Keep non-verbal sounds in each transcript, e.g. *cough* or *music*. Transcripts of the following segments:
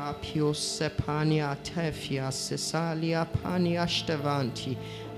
Fapio Sepania Tefia Cesalia Pania Stevanti.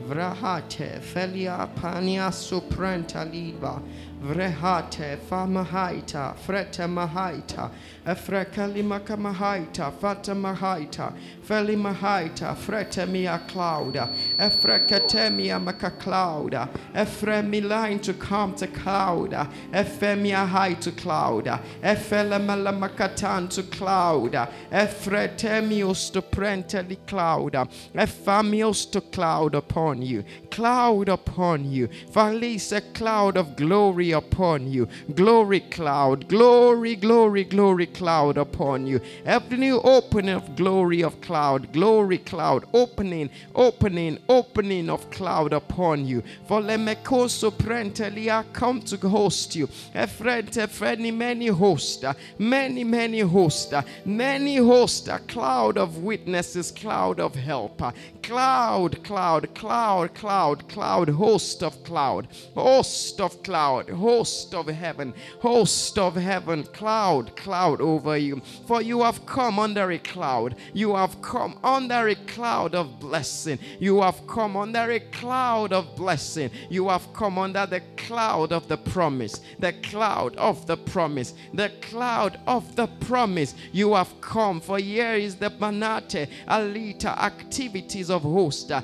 Vrahate Felia Pania Suprenta Liba. Vrehate Famahaita Freta Mahaita. Efrecalimaka Mahaita Fata Mahaita. Feli Mahaita Freta Mia Clouda. Efrecatemia Maca Clouda. Efremiline to come to clouda. Efemia high to clouda. Efelemela Macatan to clouda. Efretemius to prenteli clouda. Efamius to cloud upon you. Cloud upon you. Valise a cloud of glory upon you. Glory cloud. Glory, glory, glory cloud upon you. Avenue opening of glory of cloud. Glory cloud. Opening, opening, opening of cloud upon you. For lemekoso prentelia come to host you. Efrente freni many host. Many, many host. Many host. A cloud of witnesses. Cloud of helper, Cloud, cloud, cloud, cloud, cloud, host of cloud, host of cloud, host of heaven, host of heaven, cloud, cloud over you. For you have come under a cloud. You have come under a cloud of blessing. You have come under a cloud of blessing. You have come under the cloud of the promise, the cloud of the promise, the cloud of the promise. You have come, for here is the manate, alita, activities of host, uh,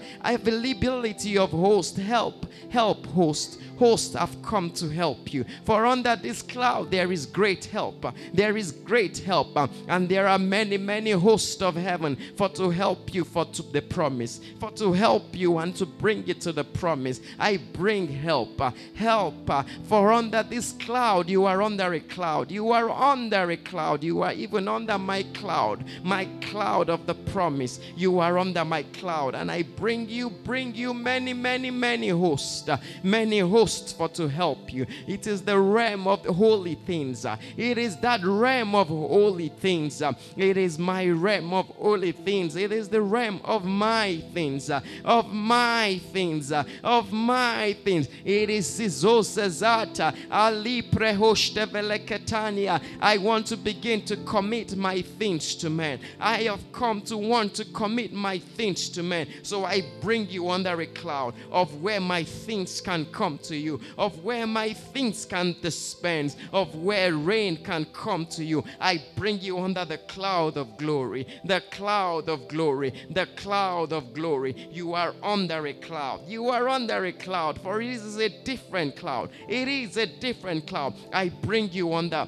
availability of host, help, help, host. Host, I've come to help you. For under this cloud there is great help. There is great help. And there are many, many hosts of heaven for to help you for to the promise. For to help you and to bring you to the promise. I bring help. Help. For under this cloud you are under a cloud. You are under a cloud. You are even under my cloud. My cloud of the promise. You are under my cloud. And I bring you, bring you many, many, many hosts. uh, Many hosts for to help you. It is the realm of the holy things. uh, It is that realm of holy things. uh, It is my realm of holy things. It is the realm of my things. Of my things. Of my things. It is Sizo Cesata. Ali Prehoshteveleketania. I want to begin to commit my things to man. I have come to want to commit my things to man. So I bring you under a cloud of where my things can come to you, of where my things can dispense, of where rain can come to you. I bring you under the cloud of glory, the cloud of glory, the cloud of glory. You are under a cloud. You are under a cloud, for it is a different cloud. It is a different cloud. I bring you under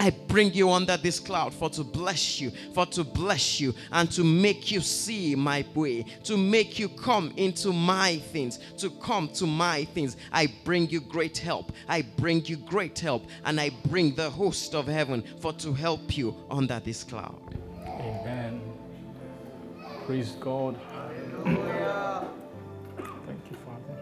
I bring you under this cloud for to bless you, for to bless you, and to make you see my way, to make you come into my things, to come to my things. I bring you great help. I bring you great help, and I bring the host of heaven for to help you under this cloud. Amen. Praise God. Hallelujah. Thank you, Father.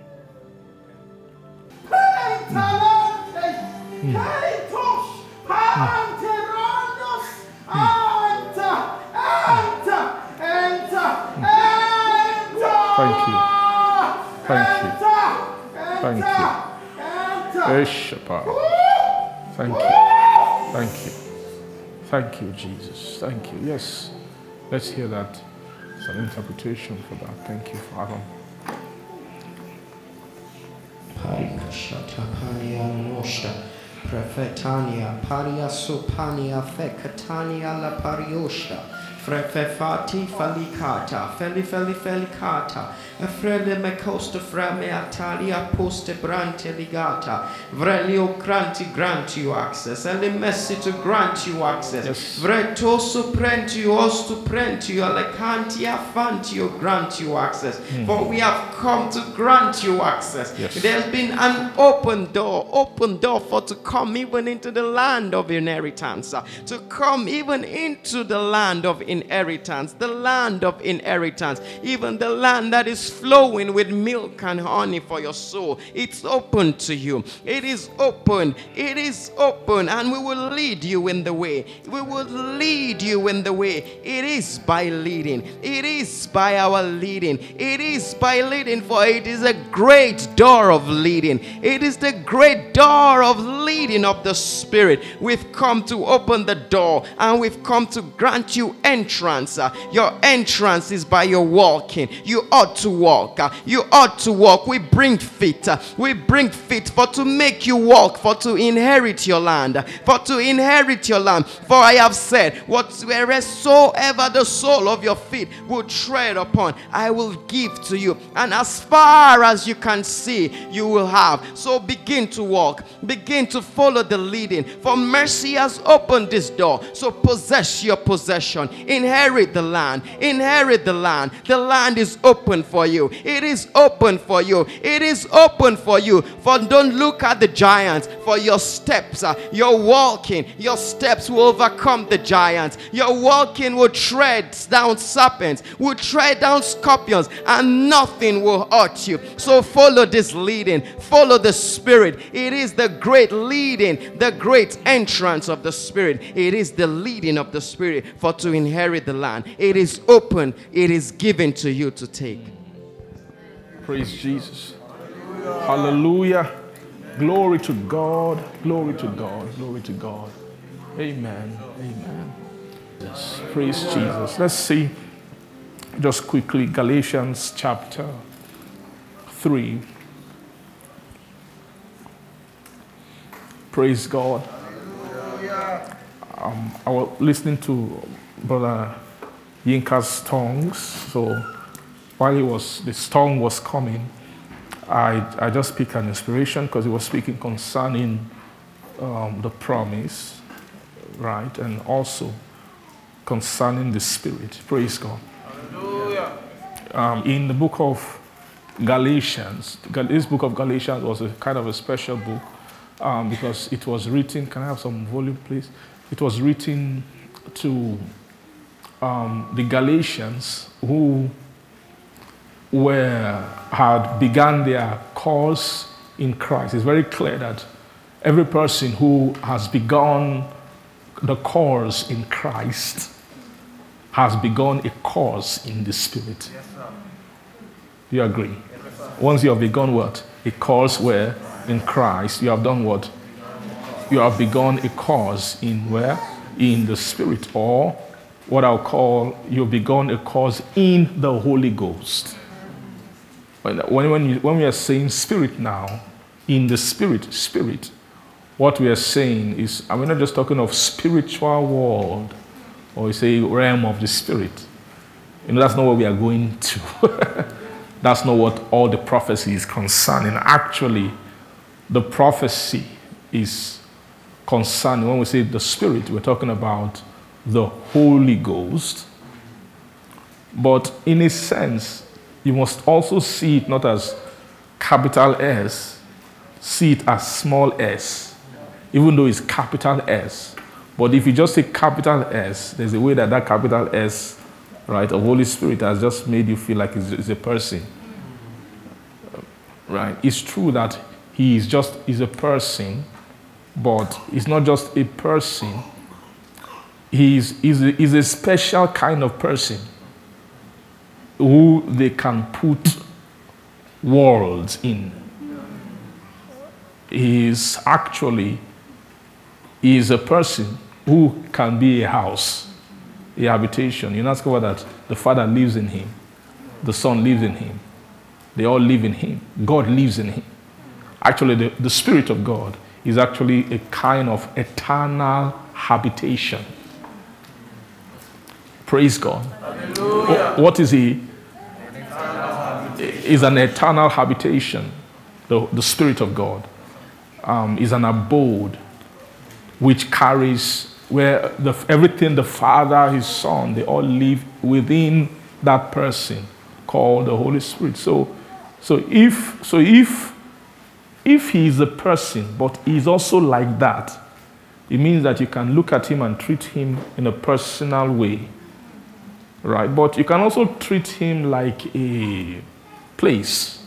Thank you. Thank you. Thank you. Eshapa. Ah. Thank you. Thank you. Thank you, Jesus. Thank you. Yes. Let's hear that. It's an interpretation for that. Thank you, Father. Shatapania Noshta. Prefetania, Paria Supania, Fecatania la Pariosta, Frefefati Falicata, Feli Feli Felicata, Frele Mecosta Frame Atalia Poste Brante Ligata, Vrelio Granti grant you access, Ele Messi to grant you access, Yes. Vretoso Prentio Ostu Prentio, Alecantia Fantio grant you access, for we have come to grant you access. Yes. There's been an open door, open door for to come even into the land of inheritance, uh, to come even into the land of inheritance, the land of inheritance, even the land that is flowing with milk and honey for your soul. It's open to you. It is open. It is open, and we will lead you in the way. We will lead you in the way. It is by leading. It is by our leading. It is by leading, for it is a great door of leading. It is the great door of leading of the Spirit. We've come to open the door and we've come to grant you entrance. Uh, Your entrance is by your walking. You ought to walk. Uh, You ought to walk. We bring feet. Uh, We bring feet for to make you walk, for to inherit your land, for to inherit your land. For I have said, whatsoever the sole of your feet will tread upon, I will give to you. And as far as you can see, you will have. So begin to walk, begin to follow the leading. For mercy has opened this door. So possess your possession, inherit the land, inherit the land. The land is open for you. It is open for you. It is open for you. For don't look at the giants, for your steps, uh, your walking, your steps will overcome the giants. Your walking will tread down serpents, will tread down scorpions, and nothing will hurt you. So follow this leading, follow the Spirit. It is the great leading, the great entrance of the Spirit. It is the leading of the Spirit for to inherit the land. It is open, it is given to you to take. Praise Jesus. Hallelujah. Glory to God. Glory to God. Glory to God. Amen. Amen. Yes. Praise Jesus. Let's see just quickly Galatians chapter 3. Praise God. Um, I was listening to Brother Yinka's tongues. So while he was, the storm was coming, I, I just picked an inspiration because he was speaking concerning um, the promise, right? And also concerning the Spirit. Praise God. Um, in the book of Galatians, Gal- this book of Galatians was a kind of a special book um, because it was written. Can I have some volume, please? It was written to um, the Galatians who were had begun their course in Christ. It's very clear that every person who has begun the course in Christ has begun a course in the Spirit. Do you agree? Once you have begun what? A course where in Christ you have done what? You have begun a course in where? In the Spirit, or what I'll call you've begun a course in the Holy Ghost. When, when, you, when we are saying Spirit now, in the Spirit, Spirit, what we are saying is, and we're not just talking of spiritual world, or we say realm of the Spirit. You know, that's not what we are going to. *laughs* that's not what all the prophecy is concerning. Actually, the prophecy is concerning, when we say the Spirit, we're talking about the Holy Ghost. But in a sense, you must also see it not as capital S, see it as small s, even though it's capital S. But if you just say capital S, there's a way that that capital S, right, of Holy Spirit has just made you feel like it's, it's a person. Right? It's true that he is just is a person, but he's not just a person. He's, he's, a, he's a special kind of person who they can put worlds in. He is actually is a person who can be a house, a habitation. You discover that the Father lives in him, the Son lives in him, they all live in him, God lives in him. actually, the, the Spirit of God is actually a kind of eternal habitation. Praise God. Wh- What is He? Is an eternal habitation. The, the Spirit of God um, is an abode which carries where the, everything the Father, His Son, they all live within that person called the Holy Spirit. So, so if so if if he is a person, but he's also like that, it means that you can look at him and treat him in a personal way. Right? But you can also treat him like a place.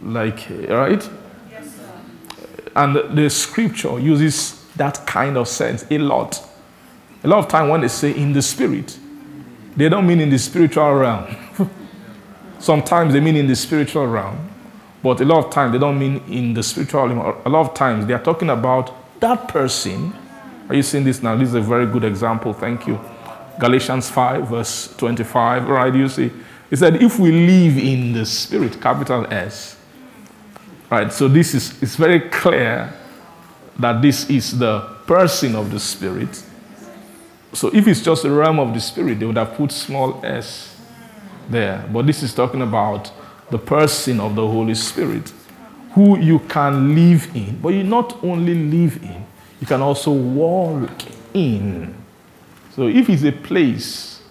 Like, right? And the scripture uses that kind of sense a lot. A lot of time when they say in the spirit, they don't mean in the spiritual realm. *laughs* Sometimes they mean in the spiritual realm, but a lot of times they don't mean in the spiritual realm. A lot of times they are talking about that person. Are you seeing this now? This is a very good example. Thank you. Galatians 5, verse 25, right? You see, he said, if we live in the spirit, capital S, right? So this is it's very clear that this is the person of the spirit. So if it's just the realm of the spirit, they would have put small s there. But this is talking about the person of the Holy Spirit, who you can live in. But you not only live in, you can also walk in. So if it's a place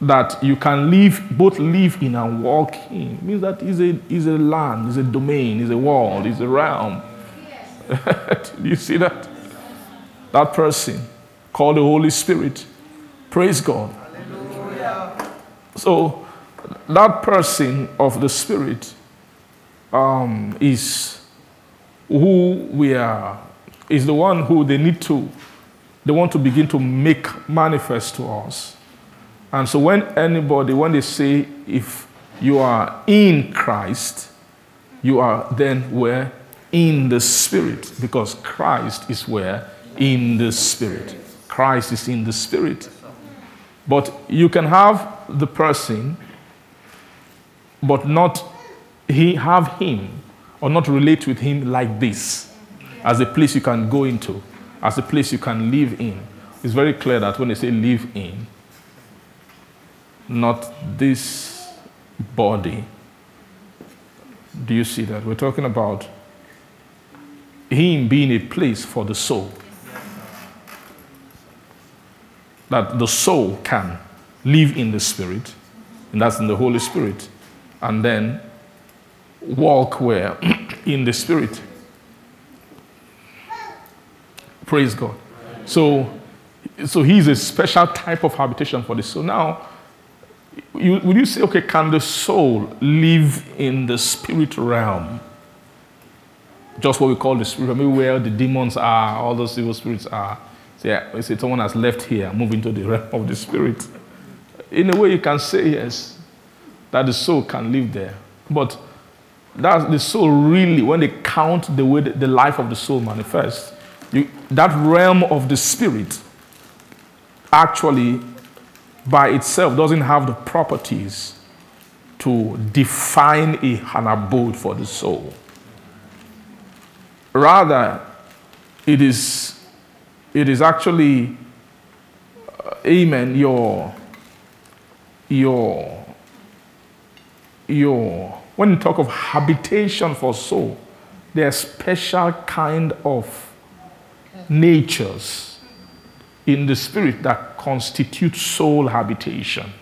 that you can live, both live in and walk in, means that is a, is a land, is a domain, is a world, is a realm. *laughs* You see that? That person called the Holy Spirit. Praise God. So that person of the Spirit um, is who we are, is the one who they need to, they want to begin to make manifest to us. And so when anybody, when they say if you are in Christ, you are then where? In the Spirit, because Christ is where? In the Spirit. Christ is in the Spirit. But you can have the person, but not he have him or not relate with him like this as a place you can go into, as a place you can live in. It's very clear that when they say live in, not this body. Do you see that? We're talking about him being a place for the soul. That the soul can live in the spirit, and that's in the Holy Spirit, and then walk where? *clears throat* in the spirit. Praise God. So, so he's a special type of habitation for the soul. Now, you, would you say, okay, can the soul live in the spirit realm? Just what we call the spirit, maybe where the demons are, all those evil spirits are. So yeah, we say someone has left here, move into the realm of the spirit. In a way, you can say yes, that the soul can live there. But that's the soul really, when they count the way the life of the soul manifests, you, that realm of the spirit actually by itself doesn't have the properties to define a, an abode for the soul. Rather, it is, it is actually, uh, amen, your, your, your, when you talk of habitation for soul, there are special kind of natures in the spirit that constitute soul habitation.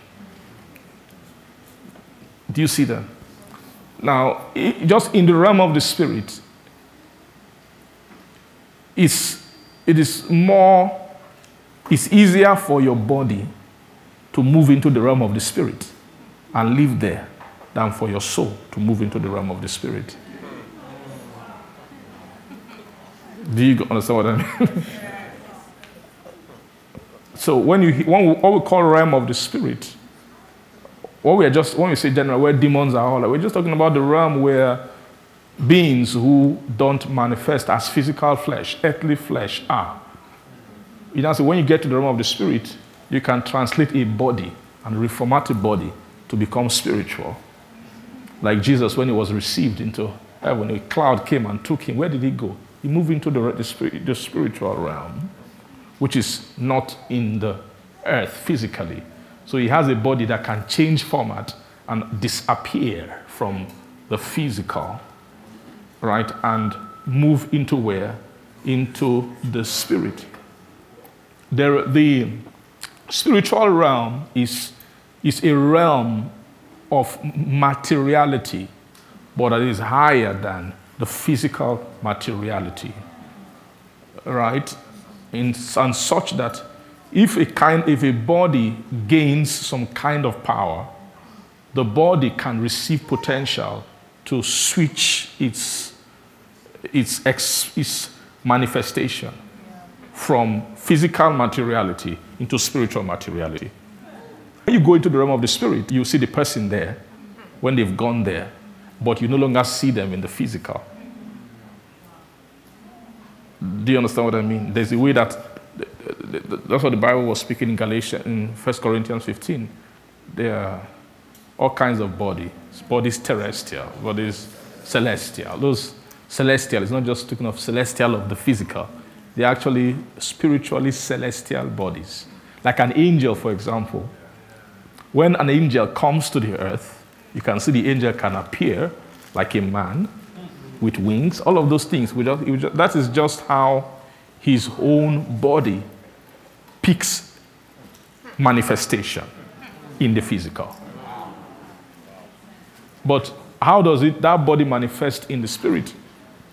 Do you see that? Now, just in the realm of the spirit, it's, it is more, it's easier for your body to move into the realm of the spirit and live there than for your soul to move into the realm of the spirit. Do you understand what I mean? *laughs* So when you when what we call realm of the spirit, what we are just when we say general where demons are all, we're just talking about the realm where beings who don't manifest as physical flesh, earthly flesh are. You know, so when you get to the realm of the spirit, you can translate a body and reformat a body to become spiritual. Like Jesus when he was received into heaven, a cloud came and took him. Where did he go? He moved into the, the, the spiritual realm, which is not in the earth physically. So he has a body that can change format and disappear from the physical, right? And move into where? Into the spirit. There, the spiritual realm is, is a realm of materiality, but it is higher than the physical materiality, right? In, and such that if a kind, if a body gains some kind of power, the body can receive potential to switch its, its, ex, its manifestation from physical materiality into spiritual materiality. When you go into the realm of the spirit, you see the person there when they've gone there, but you no longer see them in the physical. Do you understand what I mean? There's a way that that's what the Bible was speaking in Galatians in 1 Corinthians 15. There are all kinds of bodies. Bodies terrestrial, bodies celestial. Those celestial is not just talking of celestial of the physical. They're actually spiritually celestial bodies. Like an angel, for example. When an angel comes to the earth, you can see the angel can appear like a man with wings. All of those things. That is just how his own body picks manifestation in the physical. But how does it that body manifest in the spirit?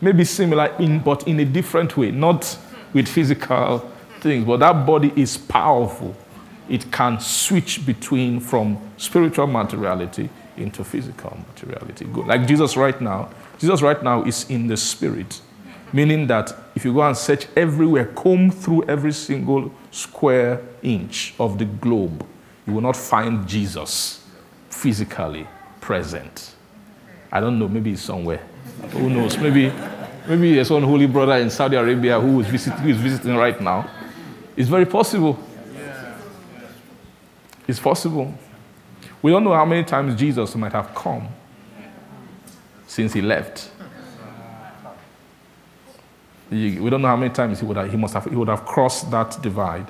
Maybe similar in but in a different way, not with physical things, but that body is powerful. It can switch between from spiritual materiality into physical materiality. Like Jesus right now, Jesus right now is in the spirit, meaning that if you go and search everywhere, comb through every single square inch of the globe, you will not find Jesus physically present. I don't know, maybe it's somewhere. Who knows? Maybe, maybe there's one holy brother in Saudi Arabia who is, visit, who is visiting right now. It's very possible. It's possible. We don't know how many times Jesus might have come since he left. We don't know how many times he would have, he must have, he would have crossed that divide.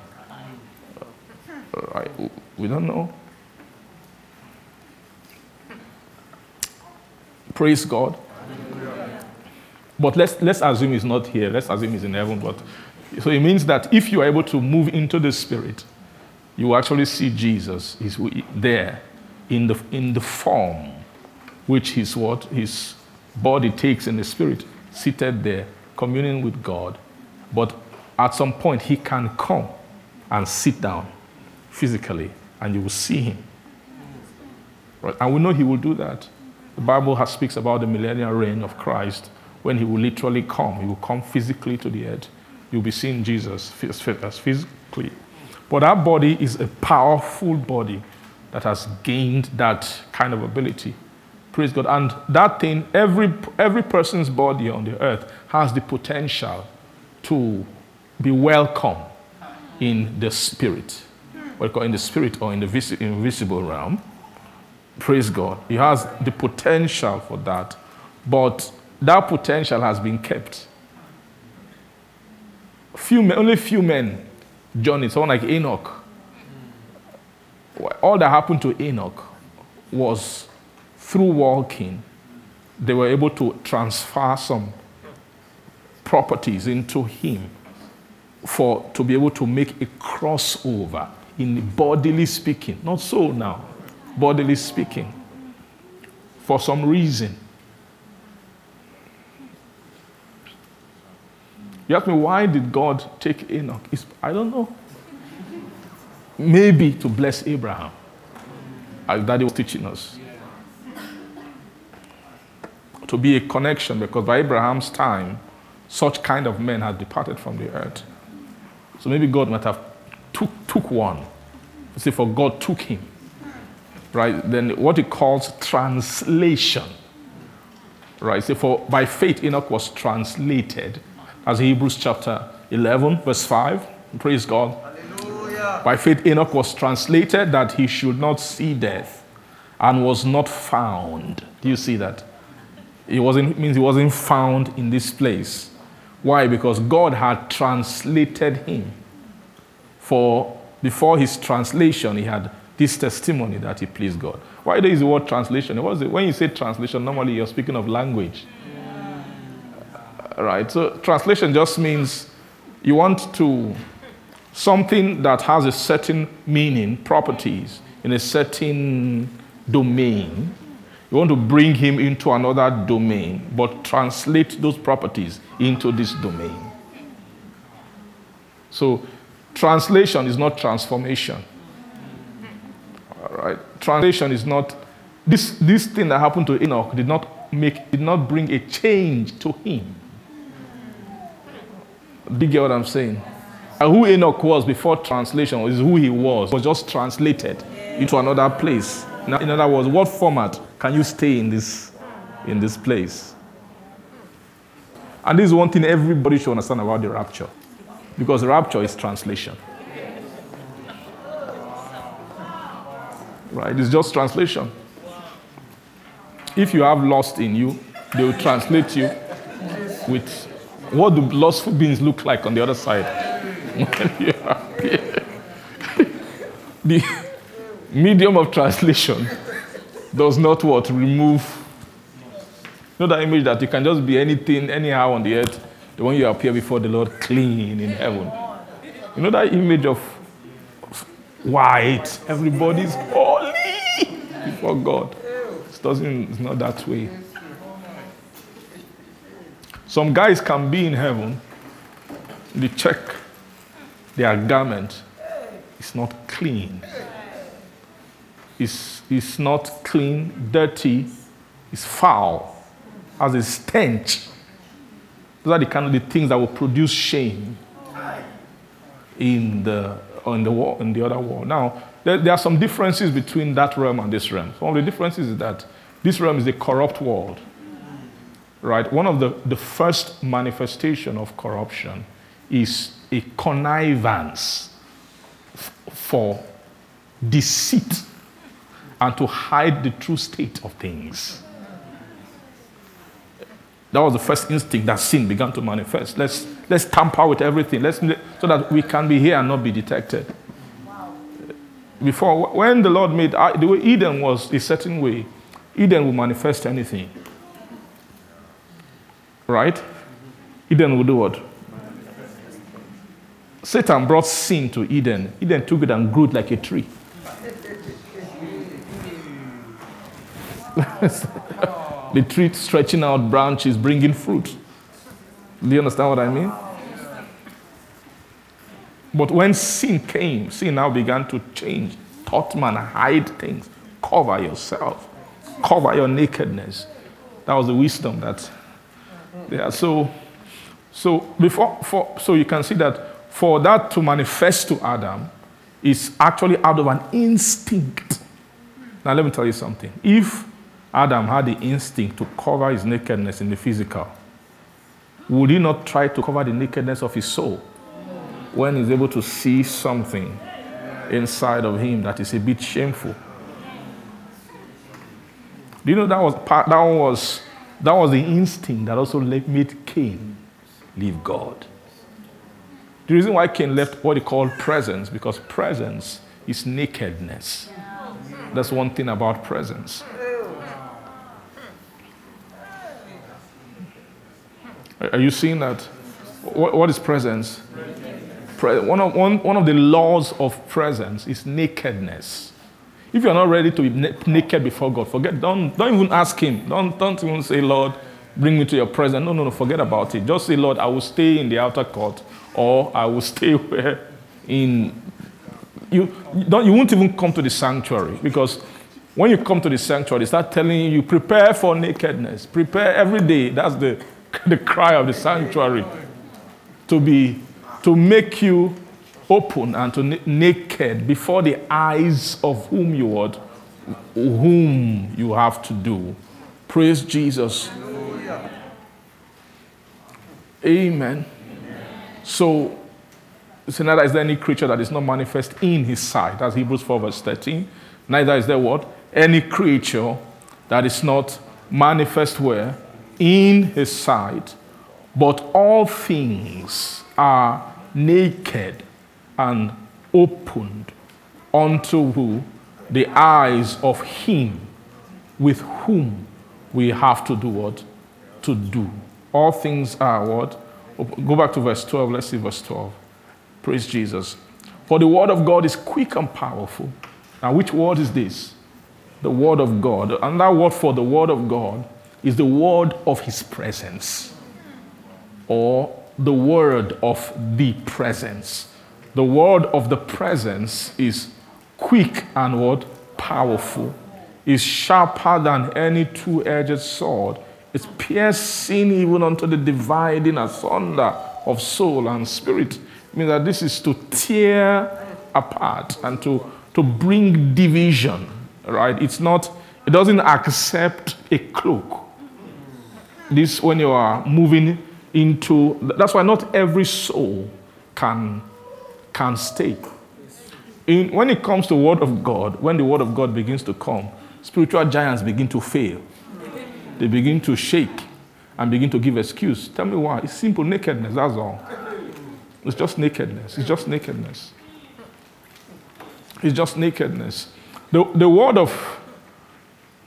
We don't know. Praise God. But let's, let's assume he's not here. Let's assume he's in heaven. But so it means that if you are able to move into the spirit, you actually see Jesus is there in the, in the form which his what his body takes in the spirit, seated there, communing with God. But at some point he can come and sit down physically, and you will see him. Right? And we know he will do that. The Bible has, speaks about the millennial reign of Christ when he will literally come. He will come physically to the earth. You'll be seeing Jesus as physically but our body is a powerful body that has gained that kind of ability. Praise God. And that thing, every, every person's body on the earth has the potential to be welcome in the spirit. What in the spirit or in the vis- invisible realm. Praise God. He has the potential for that. But that potential has been kept. Few, men, only few men journey, someone like Enoch. All that happened to Enoch was through walking, they were able to transfer some properties into him for to be able to make a crossover in bodily speaking. Not so now, bodily speaking. For some reason, You ask me, why did God take Enoch? It's, I don't know. Maybe to bless Abraham, as Daddy was teaching us. To be a connection, because by Abraham's time, such kind of men had departed from the earth. So maybe God might have took, took one. See, for God took him. Right? Then what he calls translation. Right? See, for by faith Enoch was translated as Hebrews chapter 11, verse 5. Praise God. By faith, Enoch was translated that he should not see death and was not found. Do you see that? It wasn't, means he wasn't found in this place. Why? Because God had translated him. For before his translation, he had this testimony that he pleased God. Why there is the word translation? What is it? When you say translation, normally you're speaking of language. Right? So translation just means you want to something that has a certain meaning, properties in a certain domain. You want to bring him into another domain, but translate those properties into this domain. So, translation is not transformation. All right? Translation is not this, this thing that happened to Enoch did not make did not bring a change to him. Do you get what I'm saying? Who Enoch was before translation is who he was, was just translated into another place. Now, in other words, what format can you stay in this, in this place? And this is one thing everybody should understand about the rapture. Because rapture is translation. Right? It's just translation. If you have lost in you, they will translate you with what do lustful beings look like on the other side *laughs* the medium of translation does not what? Remove. Know that image that you can just be anything anyhow on the earth the one you appear before the lord clean in heaven. You know that image of white everybody's holy before god. It doesn't it's not that way. Some guys can be in heaven they check their garment is not clean is, is not clean, dirty, is foul, has a stench. Those are the kind of the things that will produce shame in the, in the, war, in the other world. Now, there, there are some differences between that realm and this realm. One of the differences is that this realm is a corrupt world. Right? One of the, the first manifestation of corruption is a connivance for deceit and to hide the true state of things. That was the first instinct that sin began to manifest. Let's, let's tamper with everything let's, so that we can be here and not be detected. Before, when the Lord made uh, the way Eden was a certain way, Eden will manifest anything. Right? Eden will do what? Satan brought sin to Eden. Eden took it and grew it like a tree. *laughs* the tree stretching out branches, bringing fruit. Do you understand what I mean? But when sin came, sin now began to change. Taught man, hide things, cover yourself, cover your nakedness. That was the wisdom that. Yeah. So, so before, for, so you can see that for that to manifest to Adam, is actually out of an instinct. Now let me tell you something. If Adam had the instinct to cover his nakedness in the physical, would he not try to cover the nakedness of his soul when he's able to see something inside of him that is a bit shameful? Do you know that was that was that was the instinct that also made Cain leave God. The reason why Cain left what he called presence, because presence is nakedness. That's one thing about presence. Are you seeing that? what, is presence? One of, one, one of the laws of presence is nakedness. If you're not ready to be naked before God, forget, don't, don't even ask Him. Don't, don't even say, Lord, bring me to your presence. No, no, no, forget about it. Just say, Lord, I will stay in the outer court or I will stay *laughs* where in. You, don't, you won't even come to the sanctuary because when you come to the sanctuary, they start telling you, prepare for nakedness. Prepare every day. That's the *laughs* the cry of the sanctuary to be to make you open and to naked before the eyes of whom you would whom you have to do praise jesus amen so so neither is there any creature that is not manifest in his sight that's hebrews 4 verse 13 neither is there what any creature that is not manifest where in his sight, but all things are naked and opened unto who? The eyes of him with whom we have to do what? To do. All things are what? Go back to verse 12. Let's see verse 12. Praise Jesus. For the word of God is quick and powerful. Now, which word is this? The word of God. And that word for the word of God is the word of his presence or the word of the presence. The word of the presence is quick and what? Powerful. Is sharper than any two edged sword. It's piercing even unto the dividing asunder of soul and spirit. It means that this is to tear apart and to, to bring division, right? It's not, it doesn't accept a cloak. This, when you are moving into, that's why not every soul can, can stay. In, when it comes to word of God, when the word of God begins to come, spiritual giants begin to fail. They begin to shake and begin to give excuse. Tell me why. It's simple nakedness, that's all. It's just nakedness. It's just nakedness. It's just nakedness. The, the word of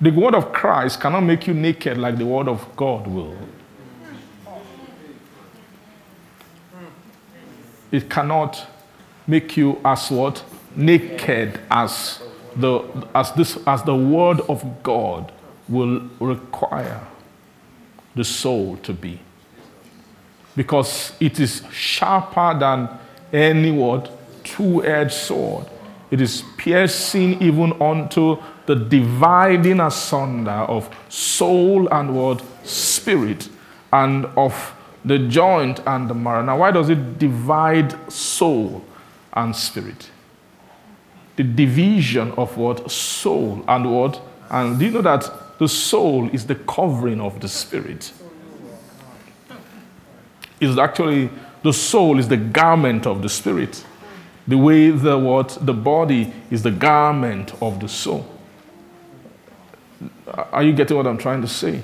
the word of Christ cannot make you naked like the word of God will. It cannot make you as what? Naked as the as this as the word of God will require the soul to be. Because it is sharper than any word, two-edged sword. It is piercing even unto the dividing asunder of soul and what spirit and of the joint and the marrow. Now, why does it divide soul and spirit? The division of what? Soul and what? And do you know that the soul is the covering of the spirit? Is actually the soul is the garment of the spirit. The way the what the body is the garment of the soul. Are you getting what I'm trying to say?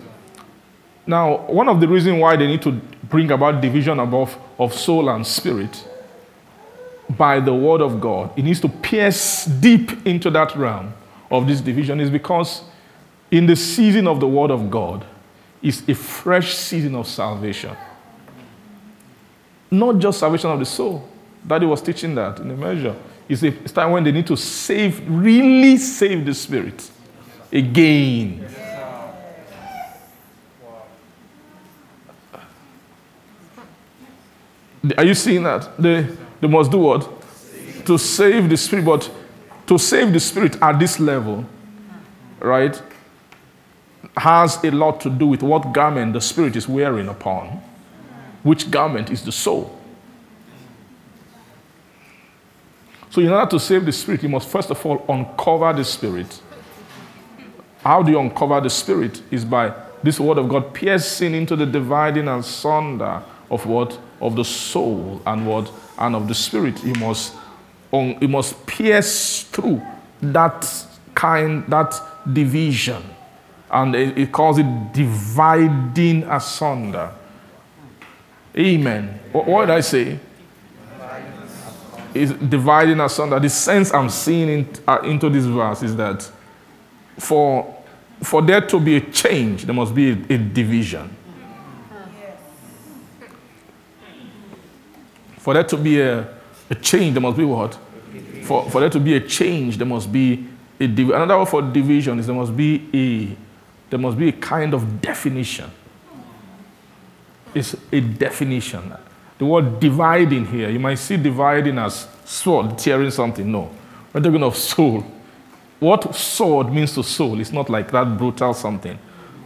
Now, one of the reasons why they need to bring about division above of soul and spirit by the word of God, it needs to pierce deep into that realm of this division is because in the season of the word of God is a fresh season of salvation. Not just salvation of the soul. Daddy was teaching that in a measure. It's a time when they need to save, really save the spirit again. Are you seeing that? They, they must do what? To save the spirit, but to save the spirit at this level, right, has a lot to do with what garment the spirit is wearing upon. Which garment is the soul? So, in order to save the spirit, you must first of all uncover the spirit. How do you uncover the spirit? Is by this word of God piercing into the dividing asunder of what? Of the soul and what? And of the spirit. You must, un, you must pierce through that kind, that division. And it, calls it dividing asunder. Amen. What, what did I say? Is dividing asunder. The sense I'm seeing in, uh, into this verse is that for, for there to be a change, there must be a, a division. For there to be a, a change, there must be what? For, for there to be a change, there must be a another word for division is there must be a there must be a kind of definition. It's a definition. The word dividing here, you might see dividing as sword tearing something. No, we're talking of soul. What sword means to soul is not like that brutal something.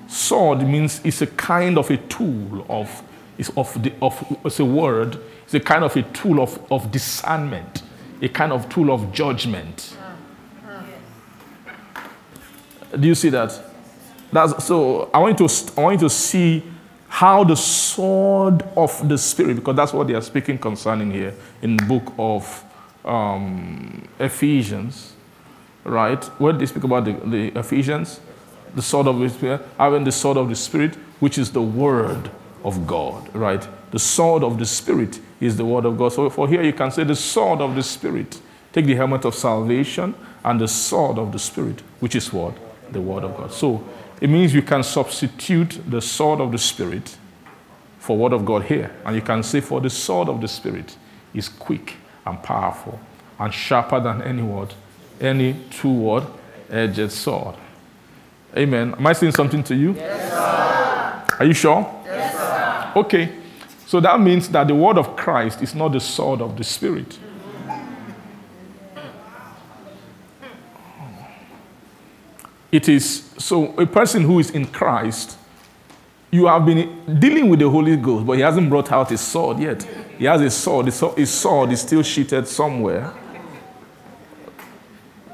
Sword means it's a kind of a tool of, it's of, the, of it's a word, it's a kind of a tool of, of discernment, a kind of tool of judgment. Do you see that? That's, so I want, you to, I want you to see how the sword of the Spirit, because that's what they are speaking concerning here in the book of um, Ephesians, right? Where they speak about the, the Ephesians? the sword of the Spirit, having the sword of the Spirit, which is the word of God, right? The sword of the Spirit is the word of God. So for here you can say the sword of the Spirit. Take the helmet of salvation and the sword of the Spirit, which is what? The word of God. So it means you can substitute the sword of the Spirit for word of God here. And you can say, for the sword of the Spirit is quick and powerful and sharper than any word, any two-word edged sword. Amen. Am I saying something to you? Yes, sir. Are you sure? Yes, sir. Okay. So that means that the word of Christ is not the sword of the Spirit. It is so a person who is in Christ, you have been dealing with the Holy Ghost, but he hasn't brought out his sword yet. He has his sword. His sword is still sheathed somewhere.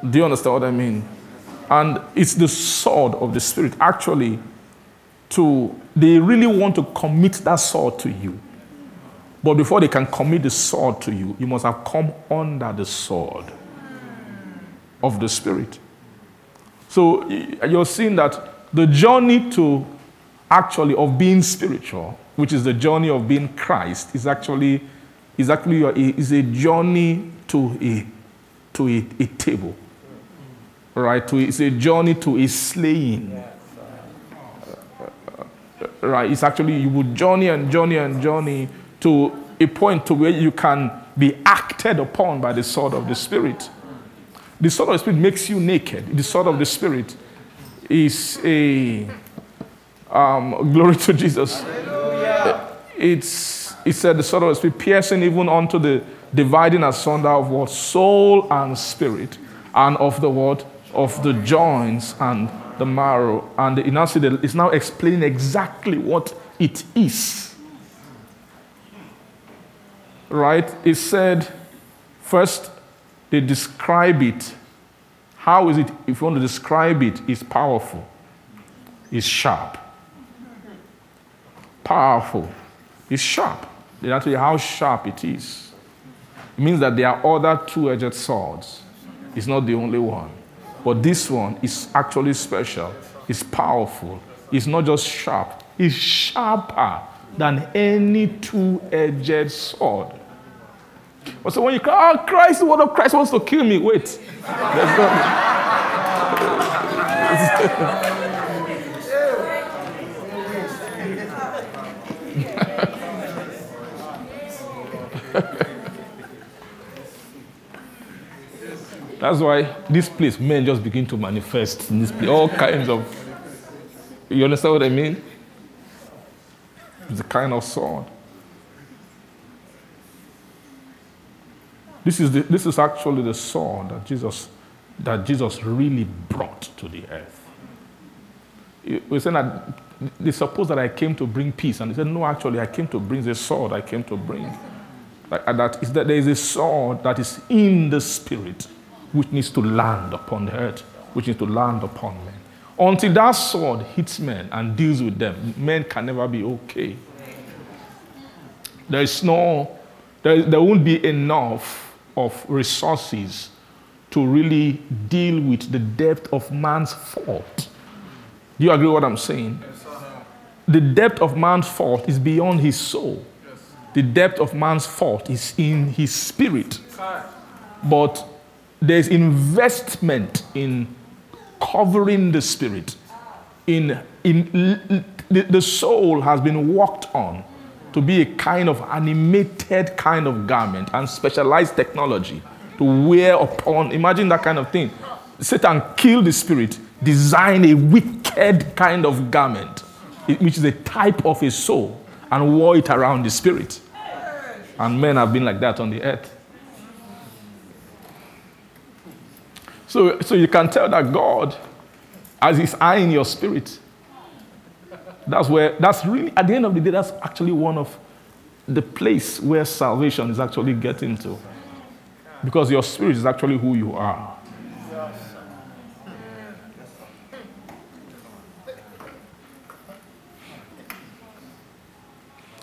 Do you understand what I mean? And it's the sword of the Spirit. Actually, to they really want to commit that sword to you. But before they can commit the sword to you, you must have come under the sword of the Spirit. So you're seeing that the journey to actually of being spiritual, which is the journey of being Christ, is actually is actually is a journey to a to a, a table. Right? To, it's a journey to a slaying. Uh, uh, right? It's actually you would journey and journey and journey to a point to where you can be acted upon by the sword of the Spirit. The sword of the Spirit makes you naked. The sword of the Spirit is a um, glory to Jesus. It's it said the sword of the Spirit piercing even unto the dividing asunder of what soul and spirit, and of the what of the joints and the marrow. And the now is now explaining exactly what it is. Right? It said first they describe it. How is it, if you want to describe it, it's powerful, it's sharp. Powerful, it's sharp. They tell you how sharp it is. It means that there are other two edged swords. It's not the only one. But this one is actually special. It's powerful. It's not just sharp, it's sharper than any two edged sword. But so when you cry, oh, Christ, the word of Christ wants to kill me, wait. *laughs* That's why this place, men just begin to manifest in this place. All kinds of. You understand what I mean? It's a kind of sword. This is, the, this is actually the sword that Jesus, that Jesus really brought to the earth. We said that they suppose that I came to bring peace, and they said, No, actually, I came to bring the sword I came to bring. Like, that is that there is a sword that is in the spirit, which needs to land upon the earth, which needs to land upon men. Until that sword hits men and deals with them, men can never be okay. There is no, there, there won't be enough of resources to really deal with the depth of man's fault. Do you agree with what I'm saying? the depth of man's fault is beyond his soul. The depth of man's fault is in his spirit. But there's investment in covering the spirit. In, in the, the soul has been worked on to be a kind of animated kind of garment and specialized technology to wear upon. Imagine that kind of thing. Satan killed the spirit, designed a wicked kind of garment, which is a type of a soul, and wore it around the spirit. And men have been like that on the earth. So, so you can tell that God, as He's eyeing your spirit, that's where, that's really, at the end of the day, that's actually one of the place where salvation is actually getting to. Because your spirit is actually who you are.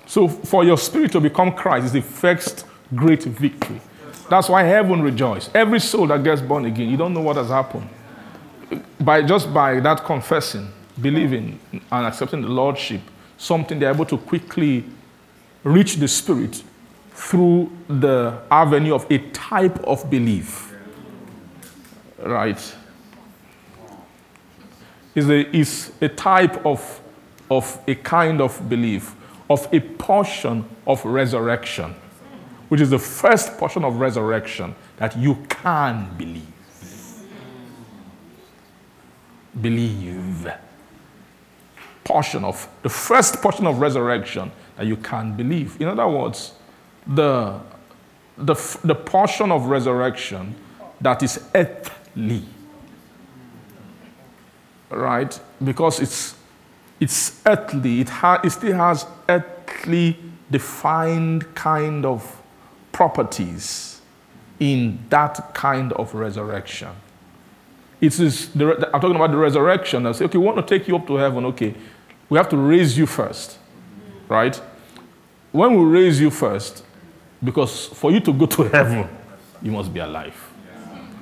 So, for your spirit to become Christ is the first great victory. That's why heaven rejoices. Every soul that gets born again, you don't know what has happened. by just by that confessing, believing, and accepting the Lordship, something they're able to quickly reach the Spirit through the avenue of a type of belief. Right? Is a, is a type of, of a kind of belief, of a portion of resurrection, which is the first portion of resurrection that you can believe. Believe. Portion of the first portion of resurrection that you can believe. In other words, the, the, the portion of resurrection that is earthly. Right? Because it's, it's earthly, it, ha- it still has earthly defined kind of properties in that kind of resurrection. It is the, I'm talking about the resurrection. I say, okay, we want to take you up to heaven. Okay, we have to raise you first, right? When we raise you first, because for you to go to heaven, you must be alive.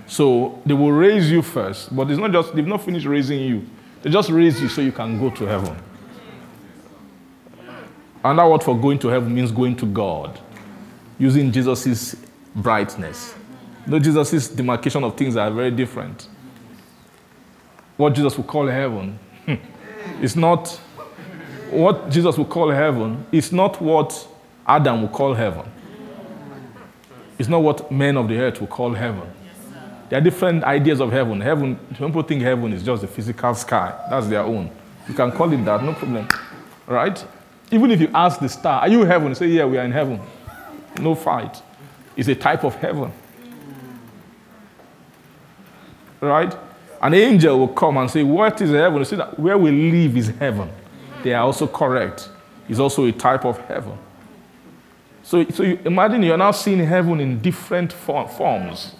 So they will raise you first, but it's not just, they've not finished raising you. They just raise you so you can go to heaven. And that word for going to heaven means going to God, using Jesus' brightness. No, Jesus' demarcation of things are very different. What Jesus would call heaven hmm, is not what Jesus will call heaven, is not what Adam will call heaven. It's not what men of the earth will call heaven. There are different ideas of heaven. Heaven, people think heaven is just the physical sky. That's their own. You can call it that, no problem. Right? Even if you ask the star, Are you heaven? say, Yeah, we are in heaven. No fight. It's a type of heaven. Right? An angel will come and say, What is heaven? You say that where we live is heaven. They are also correct. It's also a type of heaven. So, so you imagine you're now seeing heaven in different forms.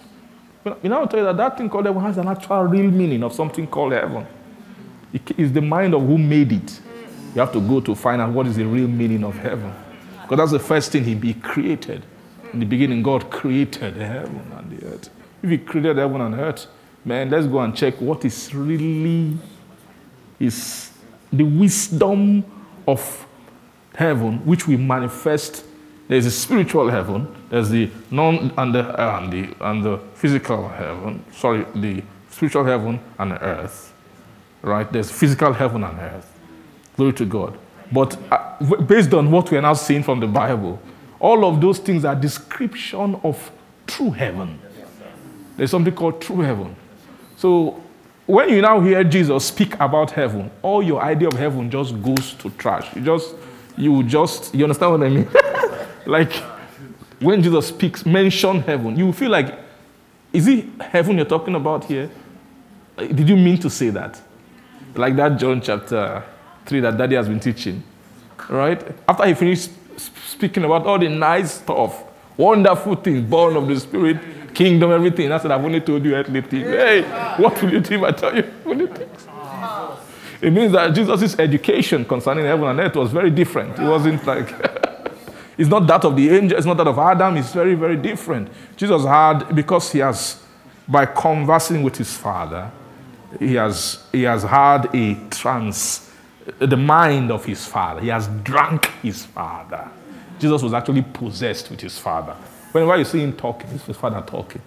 You know, I'll tell you that that thing called heaven has an actual real meaning of something called heaven. It is the mind of who made it. You have to go to find out what is the real meaning of heaven. Because that's the first thing he created. In the beginning, God created heaven and the earth. If he created heaven and earth, man, let's go and check what is really is the wisdom of heaven, which we manifest. There's a spiritual heaven, there's the non and the, uh, and the and the physical heaven. Sorry, the spiritual heaven and earth. Right? There's physical heaven and earth. Glory to God. But uh, based on what we are now seeing from the Bible, all of those things are description of true heaven. There's something called true heaven. So when you now hear Jesus speak about heaven, all your idea of heaven just goes to trash. You just, you just, you understand what I mean? *laughs* like when Jesus speaks, mention heaven, you feel like, is it heaven you're talking about here? Did you mean to say that? Like that John chapter 3 that daddy has been teaching. Right? After he finished speaking about all the nice stuff, wonderful things, born of the Spirit, kingdom, everything. I said, I've only told you earthly things. Hey, what will you do if I tell you *laughs* earthly things? It means that Jesus' education concerning heaven and earth was very different. It wasn't like, *laughs* it's not that of the angel, it's not that of Adam, it's very, very different. Jesus had, because he has, by conversing with his Father, he has, he has had a trans, the mind of his Father. He has drunk his Father. Jesus was actually possessed with his Father. Whenever you see him talking, it's his Father talking.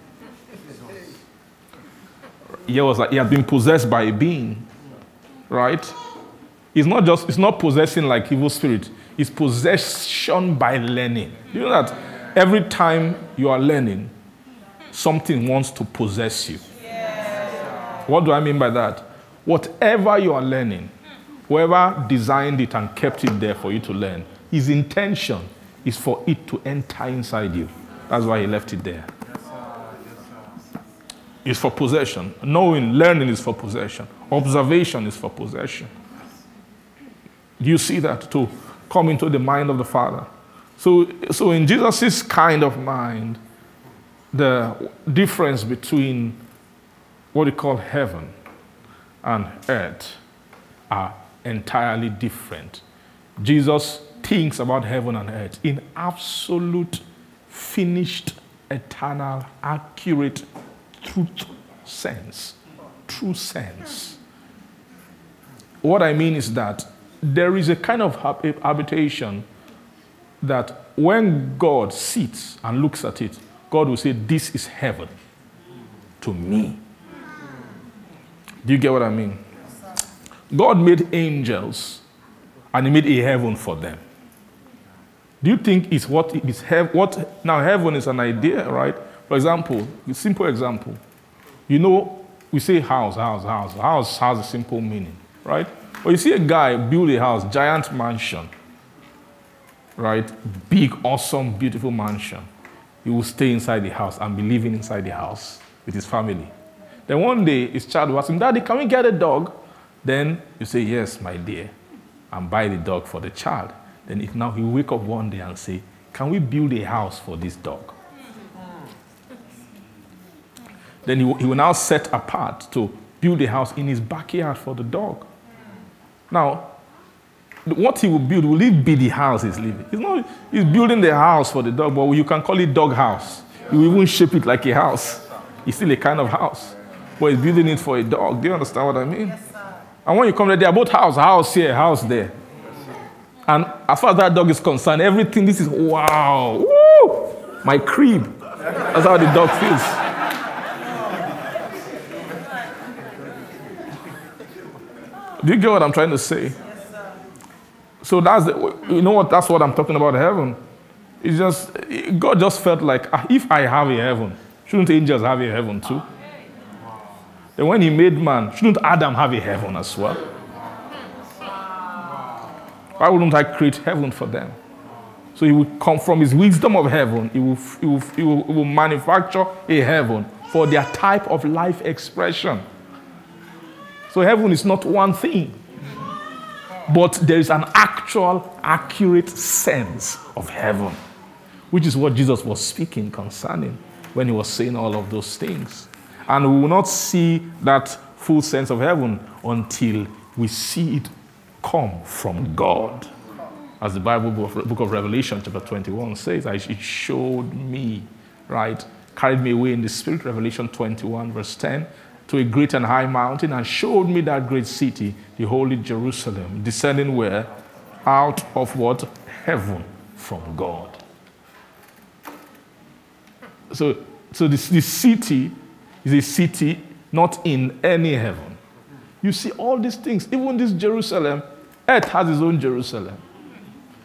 He, was like, he had been possessed by a being, right? It's not just, it's not possessing like evil spirit. It's possession by learning. You know that every time you are learning, something wants to possess you. What do I mean by that? Whatever you are learning, whoever designed it and kept it there for you to learn, his intention is for it to enter inside you. That's why he left it there. It's for possession. Knowing, learning is for possession. Observation is for possession. Do you see that too? Come into the mind of the Father. So, so in Jesus' kind of mind, the difference between what we call heaven and earth are entirely different. Jesus thinks about heaven and earth in absolute, finished, eternal, accurate truth sense. true sense. What I mean is that there is a kind of habitation that when God sits and looks at it, God will say, This is heaven to me. Do you get what I mean? God made angels and He made a heaven for them. Do you think it's what is heaven? What now? Heaven is an idea, right? For example, a simple example. You know, we say house, house, house. House has a simple meaning, right? But you see a guy build a house, giant mansion, right? Big, awesome, beautiful mansion. He will stay inside the house and be living inside the house with his family. Then one day, his child will ask him, Daddy, can we get a dog? Then you say, Yes, my dear, and buy the dog for the child. Then if now he wake up one day and say, Can we build a house for this dog? Then he will, he will now set apart to build a house in his backyard for the dog. Now, what he will build, will it be the house he's living? He's not he's building the house for the dog, but you can call it dog house. You will even shape it like a house. It's still a kind of house. But he's building it for a dog. Do you understand what I mean? And when you come there, they are both house, house here, house there. And as far as that dog is concerned, everything, this is wow. Woo! My crib. That's how the dog feels. Do you get what I'm trying to say? So that's the, you know what that's what I'm talking about heaven. It's just God just felt like ah, if I have a heaven, shouldn't angels have a heaven too? Then when he made man, shouldn't Adam have a heaven as well? Why wouldn't I create heaven for them? So he will come from his wisdom of heaven, he will, he will, he will, he will manufacture a heaven for their type of life expression. So heaven is not one thing, but there is an actual, accurate sense of heaven, which is what Jesus was speaking concerning when he was saying all of those things. And we will not see that full sense of heaven until we see it come from God. As the Bible book of Revelation, chapter 21 says, it showed me, right? Carried me away in the spirit, Revelation 21, verse 10, to a great and high mountain and showed me that great city, the holy Jerusalem, descending where? Out of what? Heaven from God. So, so this, this city is a city not in any heaven. You see all these things, even this Jerusalem, earth has its own Jerusalem.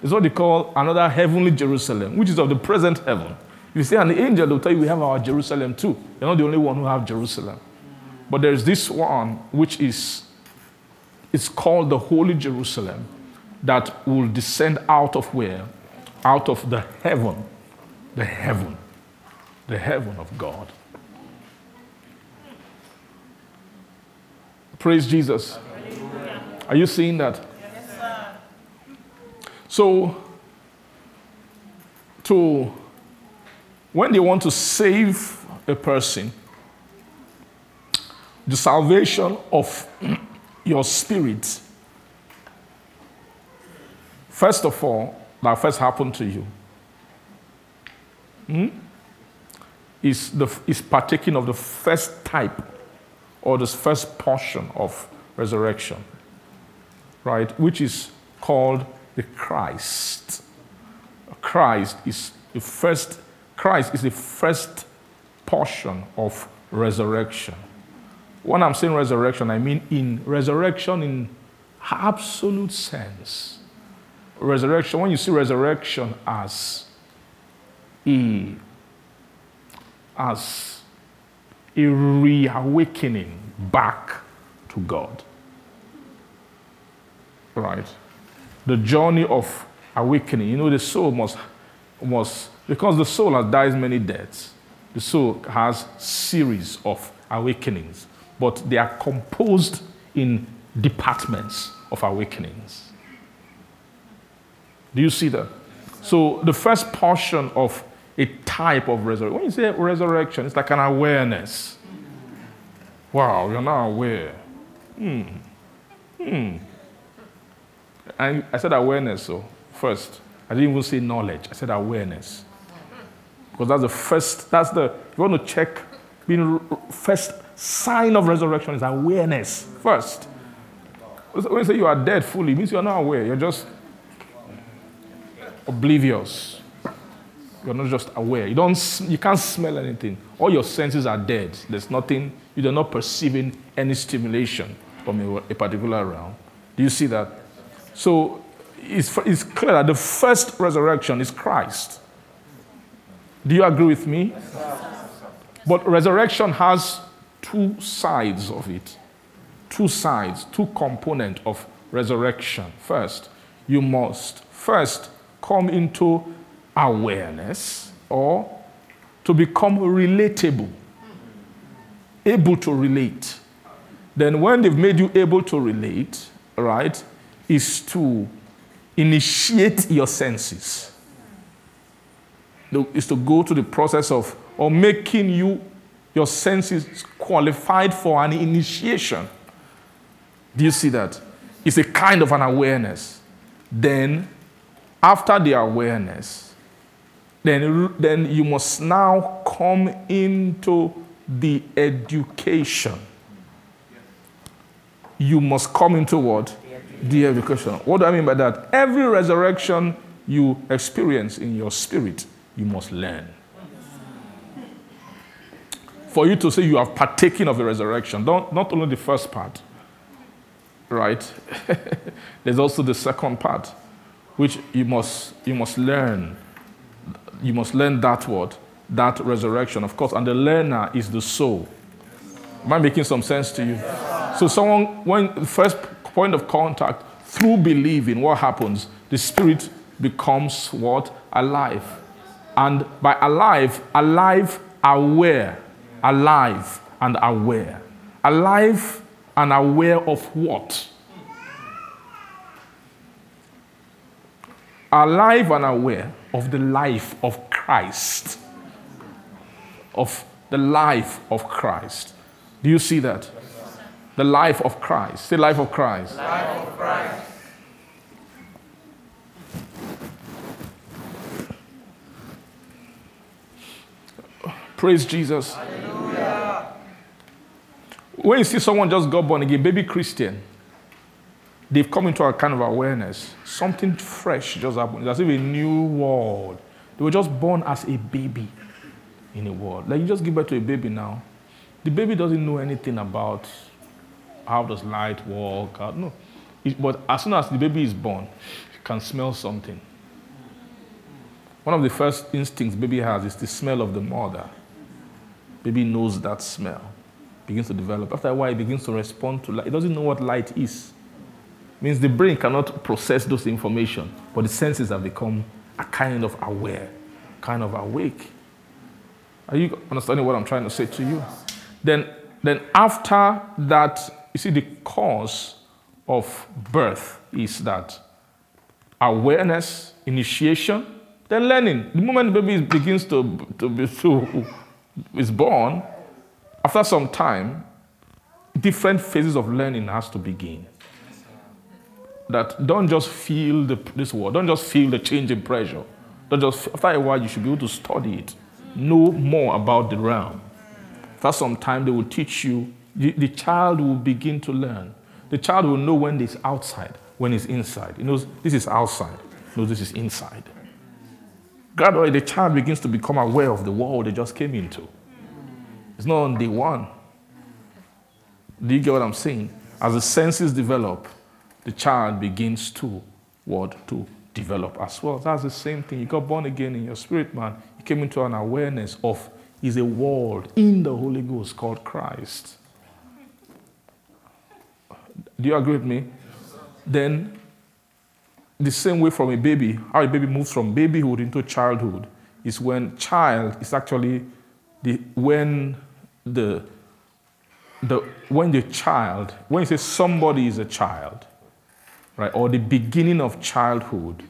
It's what they call another heavenly Jerusalem, which is of the present heaven. You see an angel, they'll tell you we have our Jerusalem too. You're not the only one who have Jerusalem. But there's this one which is it's called the Holy Jerusalem that will descend out of where? Out of the heaven. The heaven. The heaven of God. Praise Jesus. Are you seeing that? So, to when they want to save a person, the salvation of *clears throat* your spirit, first of all, that first happened to you, hmm, is, the, is partaking of the first type or the first portion of resurrection, right? Which is called the Christ. Christ is the first, Christ is the first portion of resurrection. When I'm saying resurrection, I mean in resurrection in absolute sense. Resurrection, when you see resurrection as a, as a reawakening back to God. Right? The journey of awakening. You know, the soul must, must because the soul has died many deaths, the soul has series of awakenings, but they are composed in departments of awakenings. Do you see that? So the first portion of a type of resurrection, when you say resurrection, it's like an awareness. Wow, you're now aware. Hmm. Hmm. And I said awareness, so first. I didn't even say knowledge, I said awareness. Because that's the first, that's the, you want to check, being first sign of resurrection is awareness first. When you say you are dead fully, means you are not aware. You're just oblivious. You're not just aware. You don't. You can't smell anything. All your senses are dead. There's nothing. You're not perceiving any stimulation from a, a particular realm. Do you see that? So it's, it's clear that the first resurrection is Christ. Do you agree with me? But resurrection has two sides of it. Two sides, two components of resurrection. First, you must first come into awareness or to become relatable, able to relate. Then, when they've made you able to relate, right, is to initiate your senses. Is to go to the process of or making you your senses qualified for an initiation. Do you see that? It's a kind of an awareness. Then, after the awareness, then, then you must now come into the education. You must come into what? The education. What do I mean by that? Every resurrection you experience in your spirit, you must learn. For you to say you have partaken of the resurrection, don't, not only the first part, right? *laughs* There's also the second part, which you must, you must learn. You must learn that word, that resurrection, of course, and the learner is the soul. Am I making some sense to you? So, someone, when the first point of contact, through believing, what happens? The spirit becomes what? Alive. And by alive, alive, aware. Alive and aware. Alive and aware of what? Alive and aware of the life of Christ. Of the life of Christ. Do you see that? The life of Christ. The life of Christ. Life of Christ. Praise Jesus. Hallelujah. When you see someone just got born again, baby Christian, they've come into a kind of awareness. Something fresh just happened. It's as if a new world. They were just born as a baby in a world. Like you just give birth to a baby now. The baby doesn't know anything about how does light work. No. It, but as soon as the baby is born, it can smell something. One of the first instincts baby has is the smell of the mother. Baby knows that smell, begins to develop. After a while, it begins to respond to light. It doesn't know what light is. It means the brain cannot process those information, but the senses have become a kind of aware, kind of awake. Are you understanding what I'm trying to say to you? Then, then after that, you see, the cause of birth is that awareness, initiation, then learning. The moment the baby begins to, to be to, is born, after some time, different phases of learning has to begin. That don't just feel the, this word, don't just feel the change in pressure. Don't just after a while you should be able to study it, know more about the realm. After some time, they will teach you. The, child will begin to learn. The child will know when it's outside, when it's inside. He knows this is outside. He knows this is inside. Gradually, the child begins to become aware of the world they just came into. It's not on day one. Do you get what I'm saying? As the senses develop, the child begins to what to develop as well. That's the same thing. You got born again in your spirit, man. You came into an awareness of is a world in the Holy Ghost called Christ. Do you agree with me? Then, the same way from a baby, how a baby moves from babyhood into childhood is when child is actually the when the the when the child when you say somebody is a child, right, or the beginning of childhood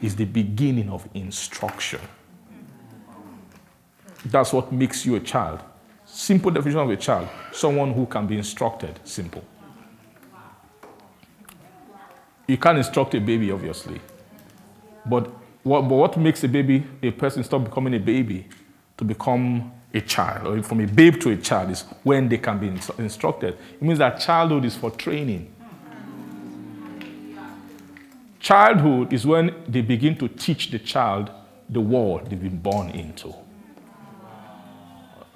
is the beginning of instruction. That's what makes you a child. Simple definition of a child someone who can be instructed. Simple. You can't instruct a baby, obviously. But what, but what makes a baby, a person, stop becoming a baby to become a child, or from a babe to a child, is when they can be instructed. It means that childhood is for training. Childhood is when they begin to teach the child the world they've been born into.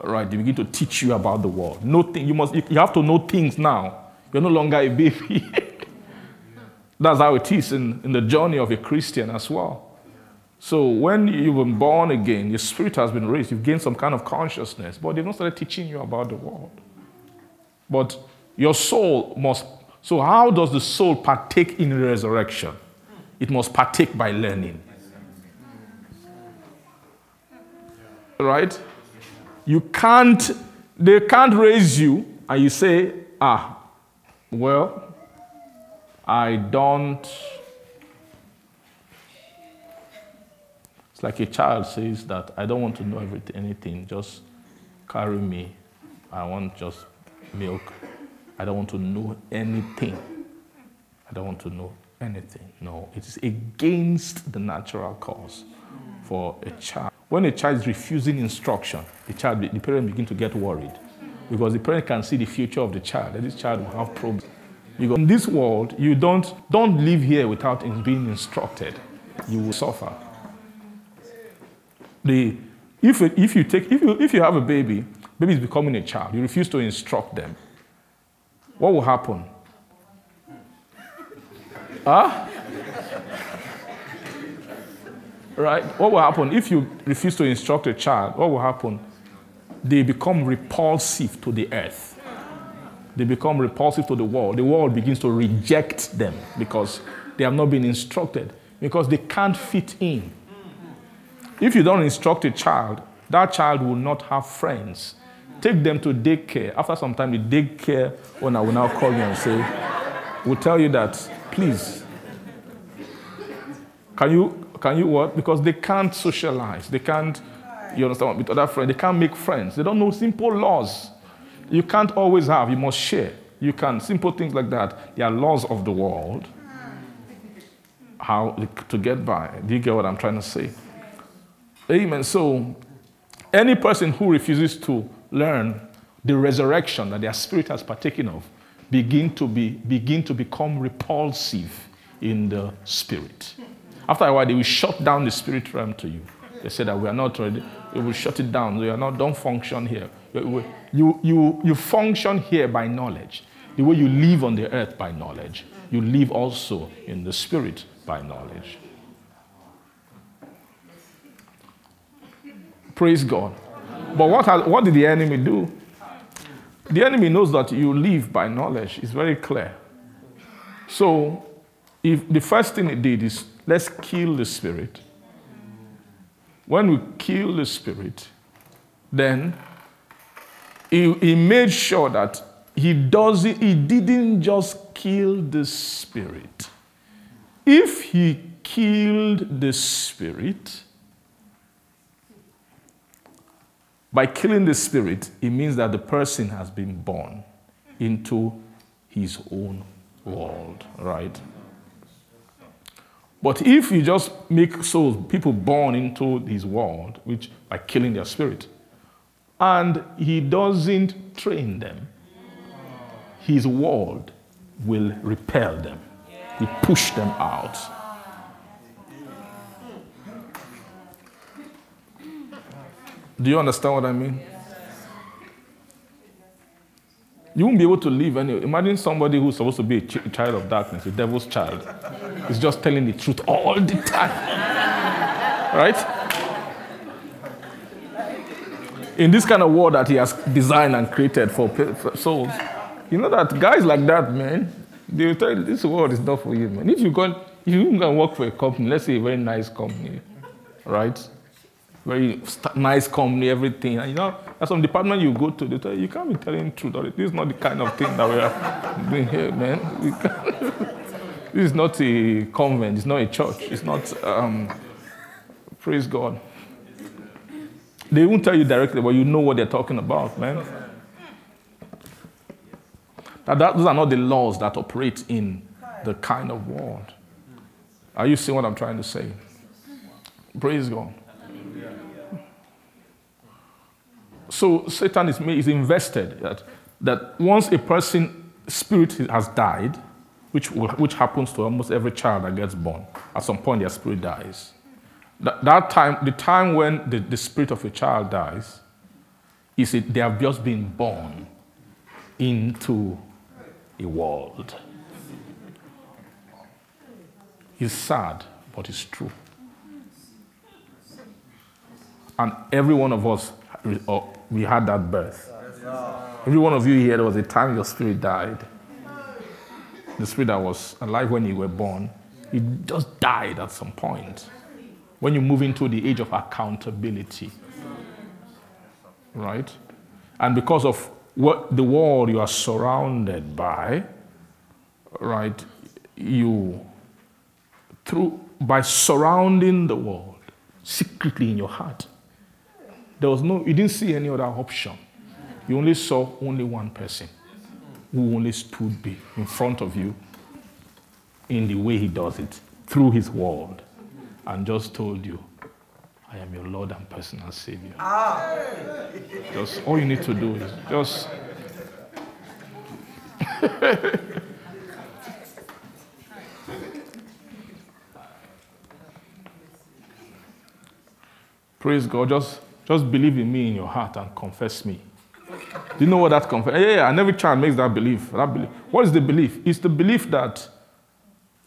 Right? They begin to teach you about the world. Know you must you have to know things now. You're no longer a baby. *laughs* That's how it is in, in the journey of a Christian as well. So when you've been born again, your spirit has been raised, you've gained some kind of consciousness, but they've not started teaching you about the world. But your soul must. So, how does the soul partake in resurrection? It must partake by learning. Right? You can't, they can't raise you and you say, ah, well, I don't. It's like a child says that I don't want to know everything, anything, just carry me. I want just milk. I don't want to know anything. I don't want to know anything. No, it is against the natural cause for a child. When a child is refusing instruction, the child, the parent begin to get worried because the parent can see the future of the child, That this child will have problems. Because in this world, you don't, don't live here without being instructed. You will suffer. The, if, if, you take, if, you, if you have a baby, baby is becoming a child, you refuse to instruct them, what will happen? Huh? Right? What will happen if you refuse to instruct a child? What will happen? They become repulsive to the earth. They become repulsive to the world. The world begins to reject them because they have not been instructed, because they can't fit in. If you don't instruct a child, that child will not have friends. Take them to daycare. After some time, the daycare owner will now call you and say, will tell you that Please. Can you, can you what? Because they can't socialize. They can't, you understand, with other friends. They can't make friends. They don't know simple laws. You can't always have, you must share. You can, simple things like that. There are laws of the world. How to get by. Do you get what I'm trying to say? Amen. So, any person who refuses to learn the resurrection that their spirit has partaken of begin to, be, begin to become repulsive in the spirit. After a while, they will shut down the spirit realm to you. They say that we are not ready. We will shut it down. We are not, don't function here. You, you, you function here by knowledge. The way you live on the earth by knowledge, you live also in the spirit by knowledge. Praise God. But what, has, what did the enemy do? The enemy knows that you live by knowledge. It's very clear. So, if the first thing it did is let's kill the spirit. When we kill the spirit, then he, he made sure that he does it, he didn't just kill the spirit. If he killed the spirit, By killing the spirit, it means that the person has been born into his own world, right? But if you just make souls, people born into his world, which by killing their spirit, and he doesn't train them, his world will repel them. He push them out. Do you understand what I mean? You won't be able to live anyway. Imagine somebody who's supposed to be a ch- child of darkness, a devil's child, is just telling the truth all the time. *laughs* right? In this kind of world that he has designed and created for, for souls, you know that guys like that, man, they will tell you this world is not for you, man. If you go, if you can work for a company, let's say a very nice company, right? very nice company, everything. And you know, there's some department you go to, they tell you, you can't be telling truth. This is not the kind of thing that we are doing here, man. *laughs* this is not a convent, it's not a church, it's not, um, praise God. They won't tell you directly, but you know what they're talking about, man. That, that, those are not the laws that operate in the kind of world. Are you seeing what I'm trying to say? Praise God. so Satan is, is invested that, that once a person's spirit has died, which, which happens to almost every child that gets born, at some point their spirit dies. That, time, the time when the, the spirit of a child dies, is it they have just been born into a world. It's sad, but it's true. And every one of us, uh, we had that birth. Every one of you here, there was a time your spirit died. The spirit that was alive when you were born, it just died at some point. When you move into the age of accountability, right? And because of what the world you are surrounded by, right, you through by surrounding the world secretly in your heart. There was no, you didn't see any other option. You only saw only one person who only stood be in front of you in the way he does it through his word and just told you, I am your Lord and personal Savior. Ah. *laughs* Just all you need to do is just *laughs* Praise God. Just, just believe in me in your heart and confess me. Do you know what that confess? Yeah, yeah, and every child makes that belief. That belief. What is the belief? It's the belief that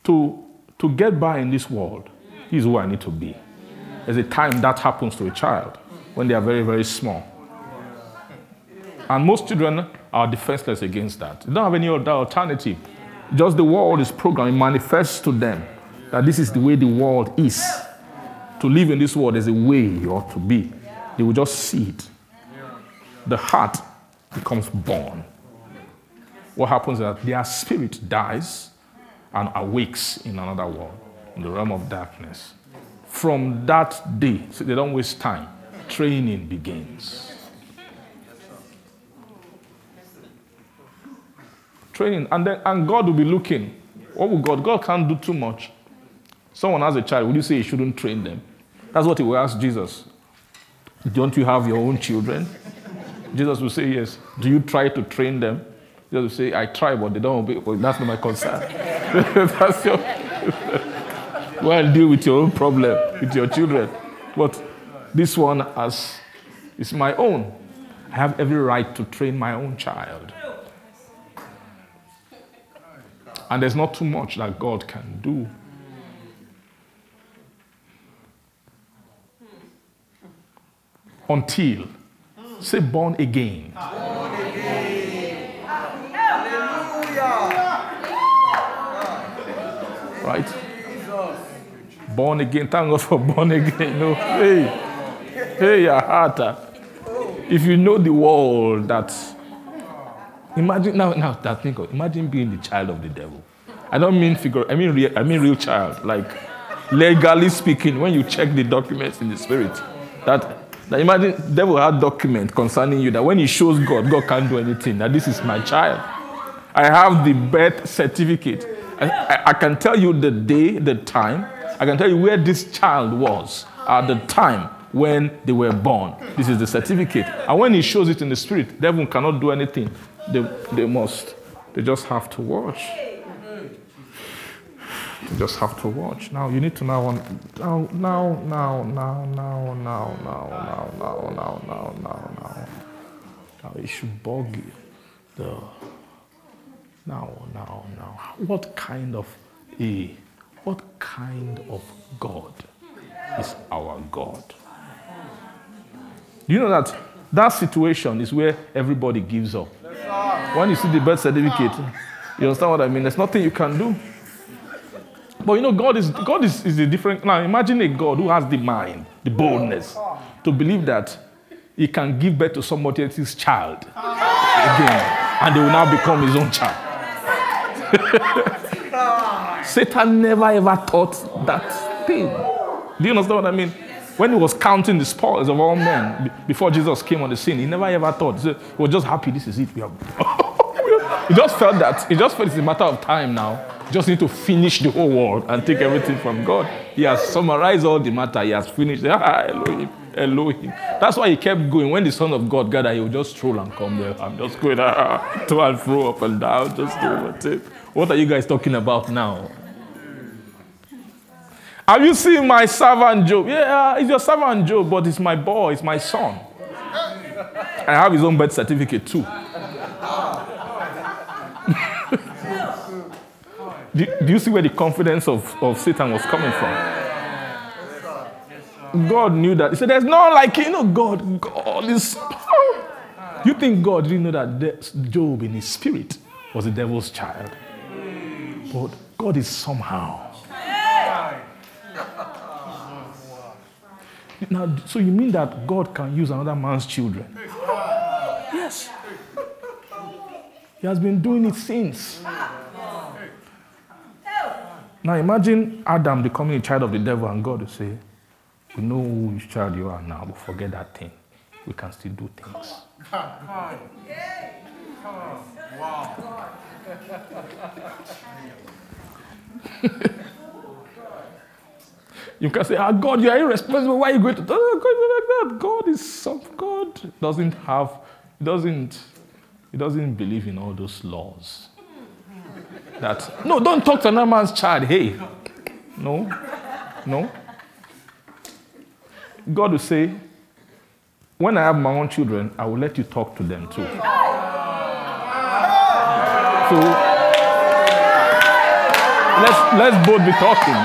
to, to get by in this world, is who I need to be. There's a time that happens to a child when they are very, very small. And most children are defenseless against that. They don't have any other alternative. Just the world is programmed, it manifests to them that this is the way the world is. To live in this world, is a way you ought to be. They will just see it. The heart becomes born. What happens is that their spirit dies and awakes in another world, in the realm of darkness. From that day, so they don't waste time, training begins. Training, and then and God will be looking. What will God? God can't do too much. Someone has a child, would you say he shouldn't train them? That's what he will ask Jesus. Don't you have your own children? Jesus will say, Yes. Do you try to train them? Jesus will say, I try, but they don't obey. Well, that's not my concern. *laughs* that's your. Well, deal with your own problem with your children. But this one as is my own. I have every right to train my own child. And there's not too much that God can do. Until, say, born again. Right? Born again. Thank God for born again. No, hey, hey, Ahata. If you know the world that imagine now, now that think of imagine being the child of the devil. I don't mean figure. I mean real. I mean real child. Like legally speaking, when you check the documents in the spirit, that now imagine devil had document concerning you that when he shows God, God can't do anything. That this is my child. I have the birth certificate. I, I, I can tell you the day, the time. I can tell you where this child was at the time when they were born. This is the certificate. And when he shows it in the spirit, devil cannot do anything. They, they must. They just have to watch. You just have to watch. Now you need to now now now now now now now now now now now now now now. Now it should bug you. The now now now. What kind of a what kind of God is our God? You know that that situation is where everybody gives up. When you see the birth certificate, you understand what I mean? There's nothing you can do. But you know, God is God is, is a different. Now imagine a God who has the mind, the boldness, to believe that he can give birth to somebody else's child again, and they will now become his own child. *laughs* Satan never ever thought that thing. Do you understand what I mean? When he was counting the spoils of all men be- before Jesus came on the scene, he never ever thought. He was just happy. This is it. We have. *laughs* he just felt that. He just felt it's a matter of time now Just need to finish the whole world and take everything from God. He has summarized all the matter. He has finished. Ah, *laughs* Elohim, Elohim. That's why he kept going. When the Son of God gathered, he would just stroll and come there. I'm just going ah, *laughs* to and fro, up and down, just doing it. What are you guys talking about now? Have you seen my servant Job? Yeah, it's your servant Job, but it's my boy, it's my son. I have his own birth certificate too. *laughs* do, do you see where the confidence of, of Satan was coming from? God knew that. He said, There's no like you know, God, God is. You think God didn't know that Job in his spirit was the devil's child? But God is somehow. Now, so you mean that God can use another man's children? Yes. He has been doing it since. Now imagine Adam becoming a child of the devil and God will say, We know whose child you are now, but forget that thing. We can still do things. You can say, Ah, God, you are irresponsible. Why are you going to oh, God like that? God is some God doesn't have, doesn't, he doesn't believe in all those laws. That no, don't talk to another man's child. Hey. No. No. God will say, when I have my own children, I will let you talk to them too. So let's let's both be talking.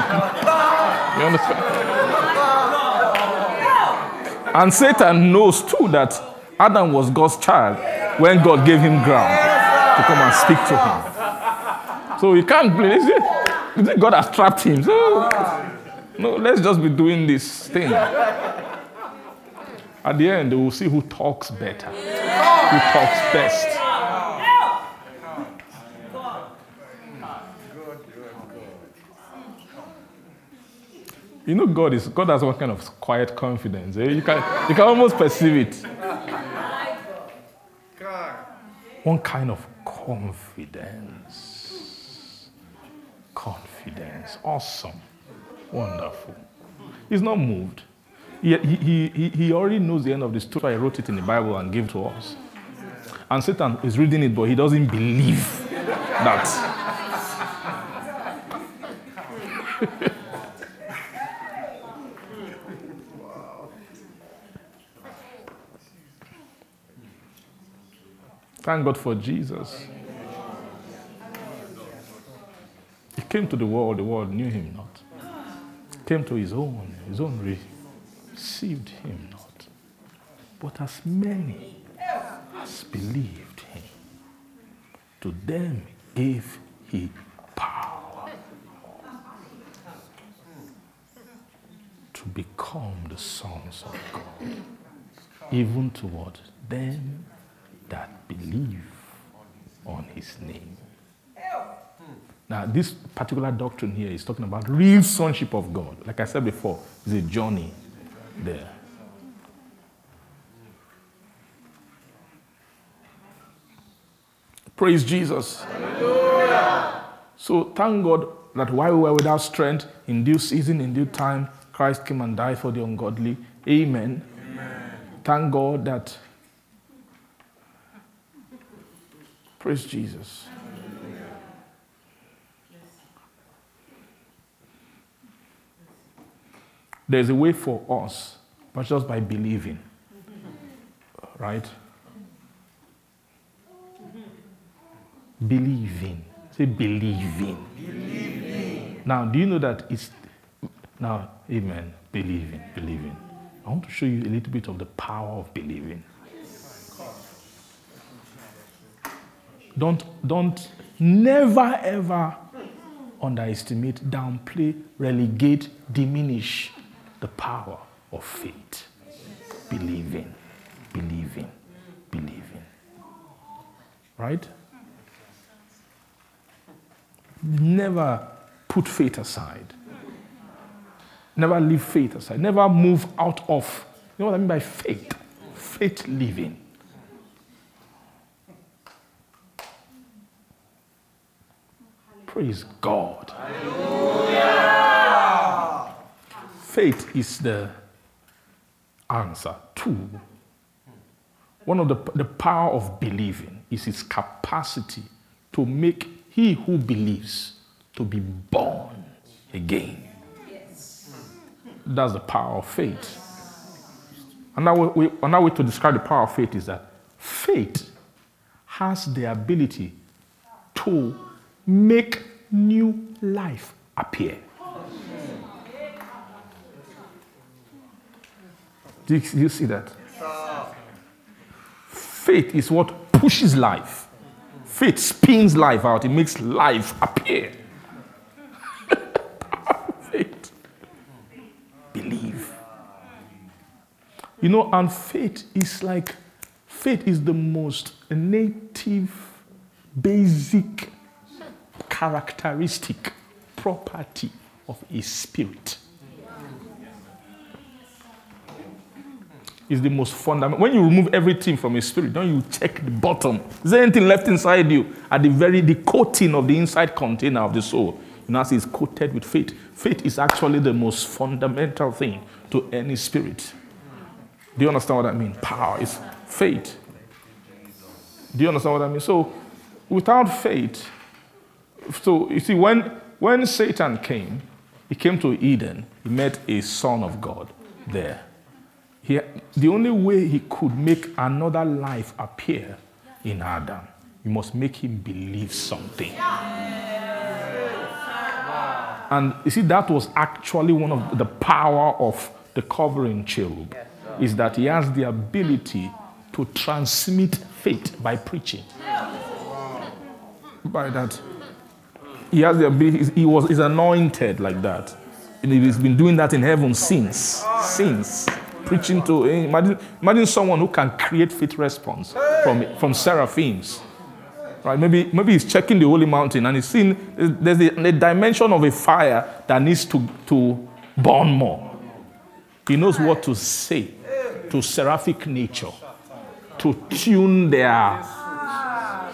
you understand? And Satan knows too that Adam was God's child when God gave him ground to come and speak to him. So he can't blame. Is it, God has trapped him? So, no, let's just be doing this thing. At the end, we'll see who talks better, who talks best. You know, God is God has one kind of quiet confidence. Eh? You can you can almost perceive it. One kind of confidence. Confidence. Awesome. Wonderful. He's not moved. He, he, he, he already knows the end of the story. I wrote it in the Bible and gave to us. And Satan is reading it, but he doesn't believe that. *laughs* Thank God for Jesus. He came to the world, the world knew him not. Came to his own, his own received him not. But as many as believed him, to them gave he power to become the sons of God, even toward? Them that believe on his name. Hmm. Now, this particular doctrine here is talking about real sonship of God. Like I said before, it's a journey there. Praise Jesus. Hallelujah. So thank God that while we were without strength, in due season, in due time, Christ came and died for the ungodly. Amen. Amen. Thank God that Praise Jesus. There's a way for us, but just by believing. Right? Believing. Say believing. believing. Now, do you know that it's now, amen. Believing, believing. I want to show you a little bit of the power of believing. Don't, don't never ever underestimate, downplay, relegate, diminish the power of faith. Believing, believing, believing. Right? Never put faith aside. Never leave faith aside. Never move out of. You know what I mean by faith? Faith living. Praise God. Hallelujah. Faith is the answer. Two, one of the, the power of believing is its capacity to make he who believes to be born again. That's the power of faith. Another way, another way to describe the power of faith is that faith has the ability to make new life appear. Do you, see that? Faith is what pushes life. Faith spins life out, it makes life appear. *laughs* faith. Believe. You know, and faith is like, faith is the most native, basic characteristic, property of a spirit. Is the most fundamental. When you remove everything from a spirit, don't you check the bottom? Is there anything left inside you? At the very the coating of the inside container of the soul, you know, it's coated with faith. Faith is actually the most fundamental thing to any spirit. Do you understand what I mean? Power is faith. Do you understand what I mean? So, without faith, so you see, when when Satan came, he came to Eden. He met a son of God there. He, the only way he could make another life appear in Adam, you must make him believe something. And you see, that was actually one of the power of the covering cherub, is that he has the ability to transmit faith by preaching. By that, he has the ability, he was is anointed like that. And he's been doing that in heaven since. Since preaching to eh, imagine, imagine someone who can create faith response from, from seraphims right maybe maybe he's checking the holy mountain and he's seeing there's a, a dimension of a fire that needs to, to burn more he knows what to say to seraphic nature to tune their ah.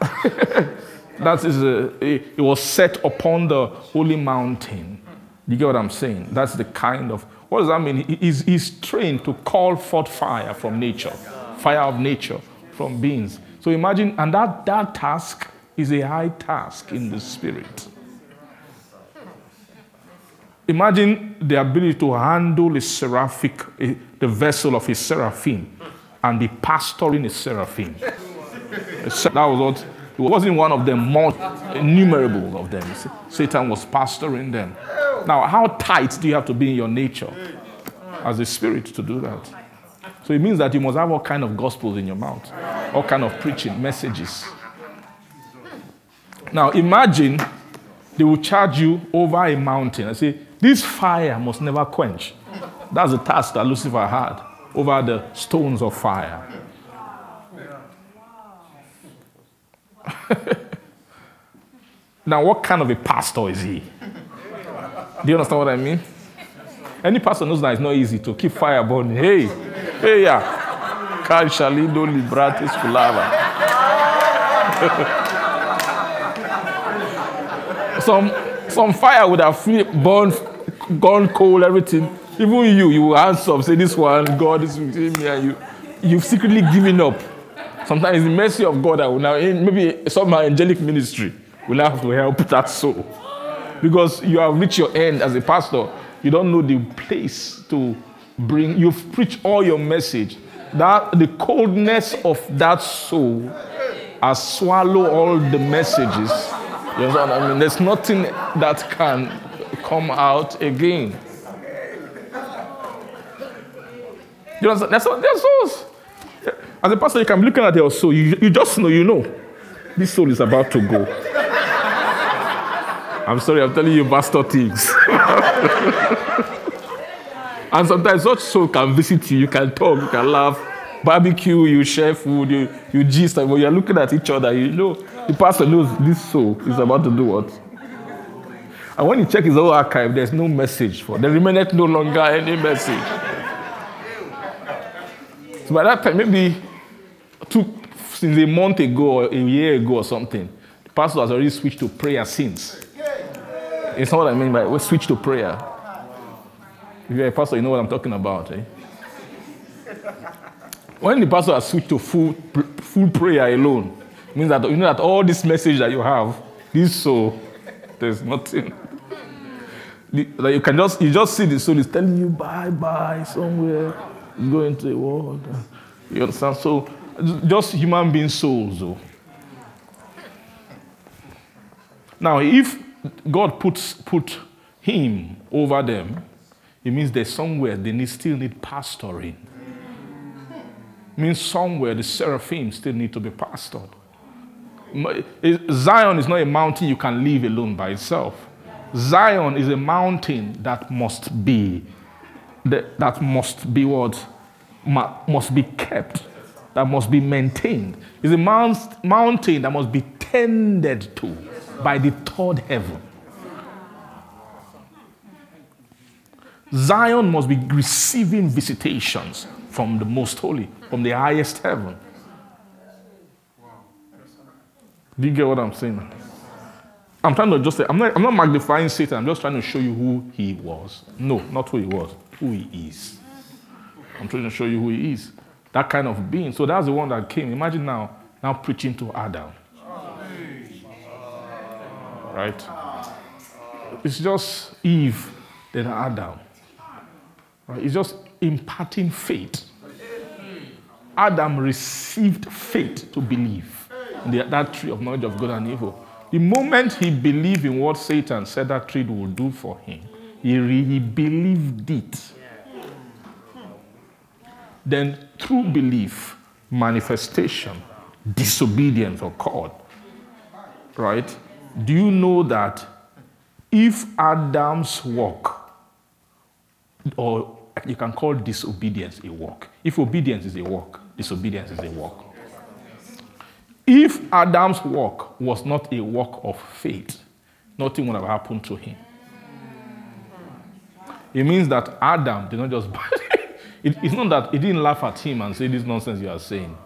*laughs* that is uh, a, it was set upon the holy mountain you get what i'm saying that's the kind of what does that mean? He's, he's trained to call forth fire from nature, fire of nature from beings. So imagine, and that, that task is a high task in the spirit. Imagine the ability to handle a seraphic, a, the vessel of a seraphim, and be pastoring a seraphim. *laughs* that was what, it wasn't one of them, more innumerable of them. Satan was pastoring them. Now, how tight do you have to be in your nature as a spirit to do that? So it means that you must have all kind of gospels in your mouth, all kind of preaching, messages. Now, imagine they will charge you over a mountain and say, this fire must never quench. That's the task that Lucifer had over the stones of fire. *laughs* now, what kind of a pastor is he? Do you understand what I mean? Any pastor knows that it's not easy to keep fire burning. Hey, hey, yeah. Kai shalido libratis fulava. *laughs* some, some fire would have burned, gone cold, everything. Even you, you answer, say, This one, God is with me, and you, you've secretly given up. Sometimes the mercy of God will now, maybe some angelic ministry will have to help that soul because you have reached your end as a pastor. You don't know the place to bring. You've preached all your message. That the coldness of that soul has swallowed all the messages. You know what I mean? There's nothing that can come out again. You know, that's what souls. As a pastor, you can be looking at your soul. You, you just know, you know, this soul is about to go. I'm sorry, I'm telling you bastard things. *laughs* and sometimes such soul can visit you, you can talk, you can laugh, barbecue, you share food, you, you gist, when you're looking at each other, you know, the pastor knows this soul is about to do what. And when you check his whole archive, there's no message for. There remaineth no longer any message. So by that time, maybe two, since a month ago or a year ago or something, the pastor has already switched to prayer since. It's not what I mean by we switch to prayer. If you're a pastor, you know what I'm talking about. Eh? When the pastor has switched to full, full prayer alone, it means that you know that all this message that you have, this soul, there's nothing. Like you can just you just see the soul is telling you bye bye somewhere, going to the world. You understand? So just human being souls though. Now if God puts put him over them, it means there's somewhere they need, still need pastoring. It means somewhere the seraphim still need to be pastored. Eh, Zion is not a mountain you can leave alone by itself. Zion is a mountain that must be that must be what must be kept, that must be maintained. It's a mountain that must be tended to by the third heaven. Zion must be receiving visitations from the most holy, from the highest heaven. Do you get what I'm saying? I'm trying to just say, I'm not, I'm not magnifying Satan, I'm just trying to show you who he was. No, not who he was, who he is. I'm trying to show you who he is. That kind of being. So that's the one that came. Imagine now, now preaching to Adam. Right? It's just Eve, then Adam. Right? It's just imparting faith. Adam received faith to believe in the, that tree of knowledge of good and evil. The moment he believed in what Satan said that tree would do for him, he, re, he believed it. Then, through belief, manifestation, disobedience occurred. Right? Do you know that if Adam's work or you can call disobedience a work. If obedience is a work, disobedience is a work. If Adam's work was not a work of faith, nothing would have happened to him. It means that Adam did not just. *laughs* it, it's not that he didn't laugh at him and say this nonsense you are saying.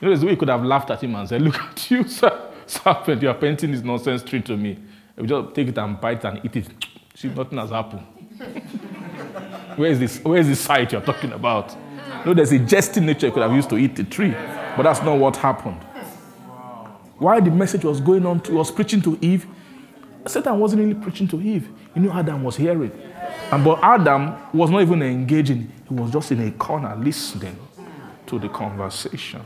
You know, there's a way he could have laughed at him and said, Look at you, *laughs* sir, serpent, you are painting this nonsense tree to me. If you just take it and bite and eat it, *tsk* see, nothing has happened. *laughs* Where is this? Where is this sight you're talking about? No, there's a jesting nature you could have used to eat the tree, but that's not what happened. While the message was going on to was preaching to Eve. Satan wasn't really preaching to Eve. He knew Adam was hearing. And but Adam was not even engaging, he was just in a corner listening to the conversation.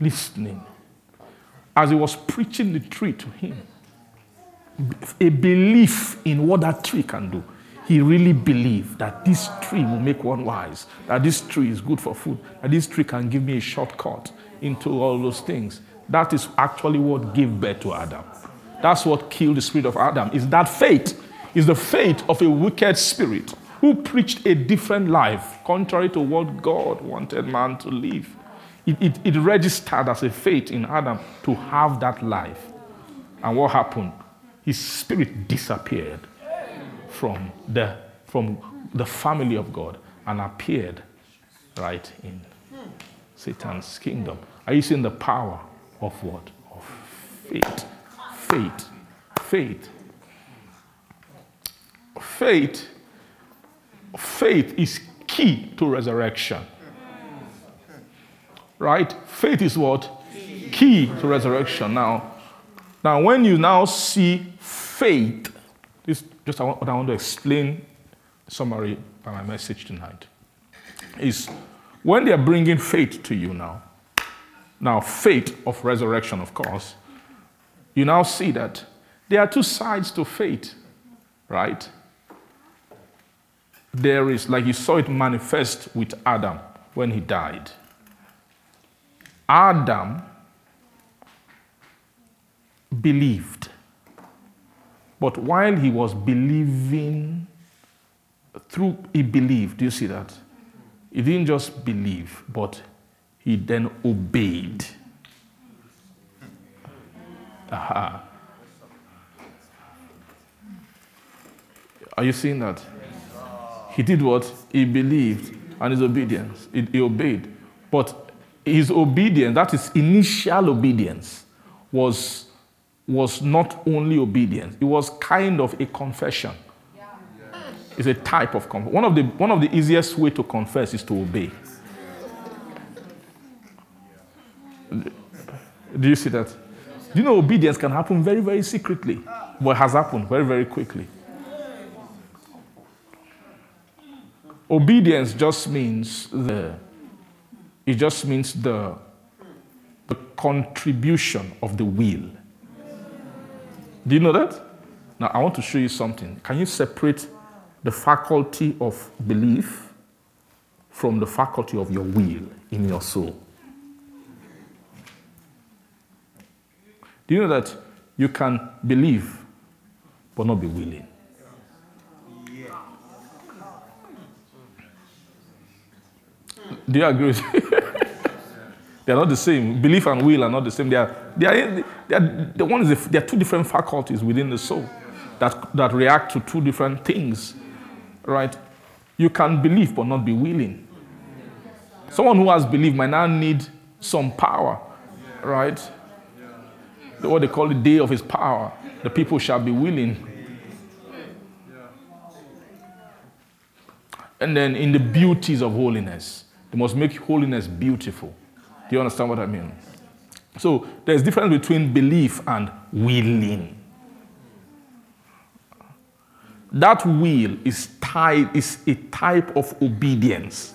Listening. As he was preaching the tree to him a belief in what that tree can do. He really believed that this tree will make one wise, that this tree is good for food, that this tree can give me a shortcut into all those things. That is actually what gave birth to Adam. That's what killed the spirit of Adam. Is that faith? Is the faith of a wicked spirit who preached a different life, contrary to what God wanted man to live. It, it, it registered as a faith in Adam to have that life. And what happened? his spirit disappeared from the, from the family of God and appeared right in Satan's kingdom. Are you seeing the power of what? Of faith. Faith. Faith. Faith. Faith is key to resurrection. Right? Faith is what? Key to resurrection. Now, now when you now see faith, this just what I want to explain summary by my message tonight, is when they are bringing faith to you now, now faith of resurrection, of course, you now see that there are two sides to faith, right? There is, like you saw it manifest with Adam when he died. Adam believed but while he was believing, through he believed, do you see that? He didn't just believe, but he then obeyed. Aha. Are you seeing that? He did what? He believed and his obedience. He, he obeyed. But his obedience, that is initial obedience, was, was not only obedience, it was kind of a confession. It's a type of confession. One of the, one of the easiest way to confess is to obey. Do you see that? Do you know obedience can happen very, very secretly, it has happened very, very quickly. Obedience just means the it just means the, the contribution of the will. Do you know that? Now I want to show you something. Can you separate the faculty of belief from the faculty of your will in your soul? Do you know that you can believe but not be willing? Do you agree *laughs* they are not the same. Belief and will are not the same. They are, they are, they are, the one is a, they are two different faculties within the soul that, that react to two different things. Right? You can believe but not be willing. Someone who has belief might now need some power. Right? What they call the day of his power. The people shall be willing. And then in the beauties of holiness. They must make holiness beautiful. Do you understand what I mean? So there's difference between belief and willing. That will is tied is a type of obedience.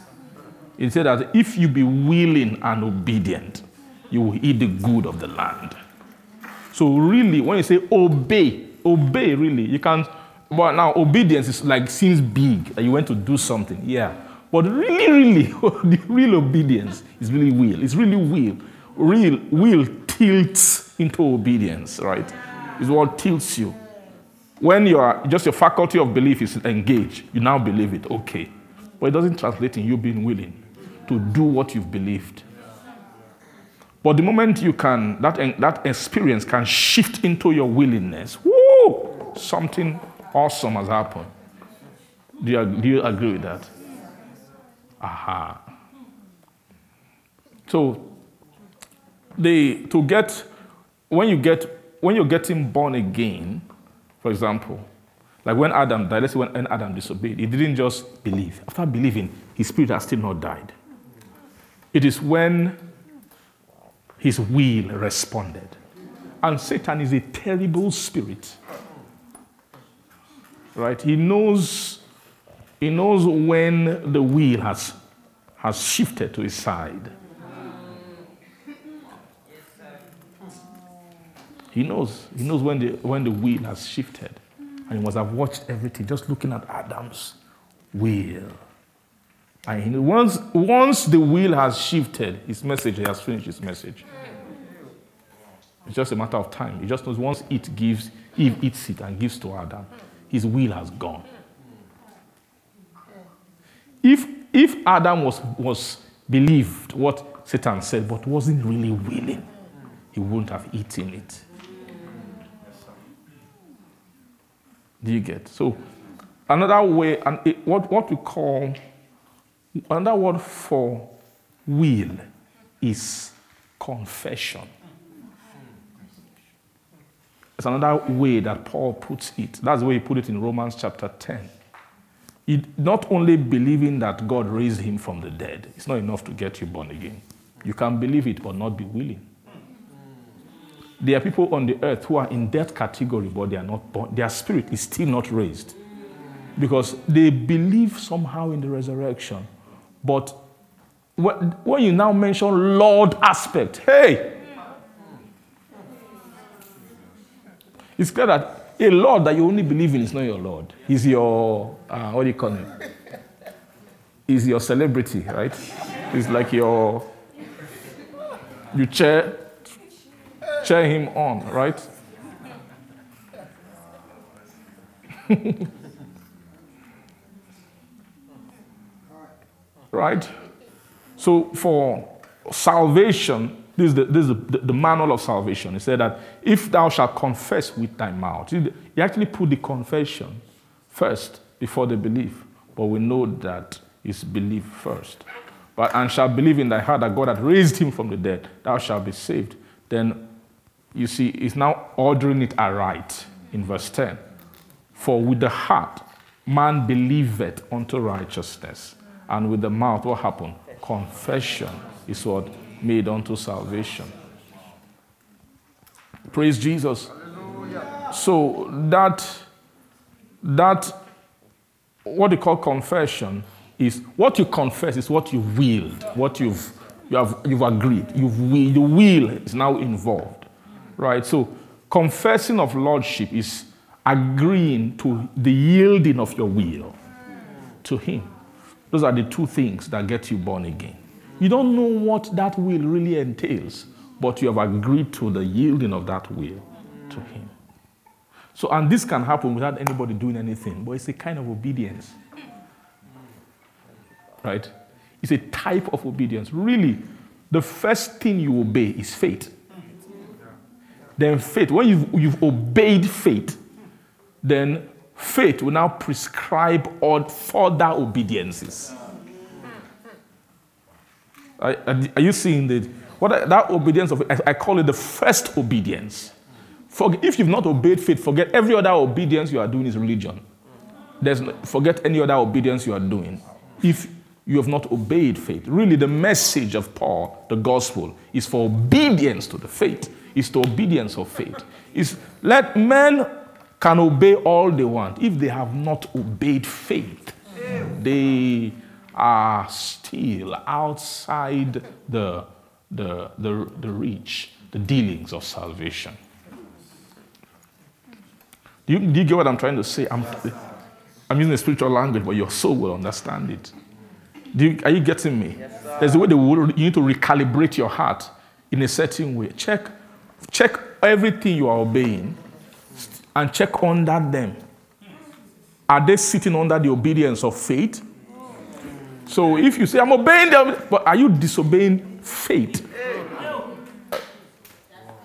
It said that if you be willing and obedient, you will eat the good of the land. So really, when you say obey, obey really, you can't. But now obedience is like seems big that you went to do something. Yeah. But really, really, *laughs* the real obedience is really will. It's really will. Real will tilts into obedience, right? It's what tilts you. When you are just your faculty of belief is engaged, you now believe it, okay. But it doesn't translate in you being willing to do what you've believed. But the moment you can, that, that experience can shift into your willingness, whoo, something awesome has happened. Do you, do you agree with that? Aha. So, they, to get, when you get, when you're getting born again, for example, like when Adam died, let's say when Adam disobeyed, he didn't just believe. After believing, his spirit has still not died. It is when his will responded. And Satan is a terrible spirit. Right? He knows he knows when the wheel has, has shifted to his side. He knows. He knows when the, when the wheel has shifted. And he must have watched everything, just looking at Adam's wheel. And once, once the wheel has shifted, his message, he has finished his message. It's just a matter of time. He just knows once it gives, Eve eats it and gives to Adam, his will has gone. If, if Adam was, was believed what Satan said, but wasn't really willing, he wouldn't have eaten it. Do you get? So, another way, and it, what, what we call, another word for will is confession. It's another way that Paul puts it. That's the way he put it in Romans chapter 10 it, not only believing that God raised him from the dead, it's not enough to get you born again. You can believe it but not be willing. There are people on the earth who are in that category, but they are not born. Their spirit is still not raised because they believe somehow in the resurrection. But when you now mention Lord aspect, hey, it's clear that a Lord that you only believe in is not your Lord. He's your, uh, what do you call him? He's your celebrity, right? He's like your, you cheer, cheer him on, right? *laughs* right? So for salvation, this is, the, this is the, the, manual of salvation. He said that if thou shalt confess with thy mouth, he actually put the confession first before the belief. But we know that it's belief first. but and shall believe in thy heart that God hath raised him from the dead, thou shalt be saved. Then you see, it's now ordering it aright in verse 10. For with the heart man believeth unto righteousness, and with the mouth what happened? Confession is what made unto salvation. Praise Jesus. So that that what they call confession is what you confess is what you willed, what you've you have you've agreed, you've will, will is now involved, right? So confessing of lordship is agreeing to the yielding of your will to Him. Those are the two things that get you born again. You don't know what that will really entails, but you have agreed to the yielding of that will to Him. So, and this can happen without anybody doing anything, but it's a kind of obedience. Right? It's a type of obedience. Really, the first thing you obey is faith. Then faith, when you've, you've obeyed faith, then faith will now prescribe all further obediences. Are, are you seeing the, what that obedience of, I, I call it the first obedience. For, if you've not obeyed faith, forget every other obedience you are doing is religion. There's no, forget any other obedience you are doing. If you have not obeyed faith, really the message of Paul, the gospel, is for obedience to the faith. Is to obedience of faith. Is let men can obey all they want. If they have not obeyed faith, they are still outside the, the, the, the reach, the dealings of salvation. Do you, do you get what I'm trying to say? I'm, I'm using a spiritual language, but your soul will understand it. You, are you getting me? Yes, There's a way that you need to recalibrate your heart in a certain way. Check, check everything you are obeying and check under them. Are they sitting under the obedience of faith? So if you say, I'm obeying them, but are you disobeying faith?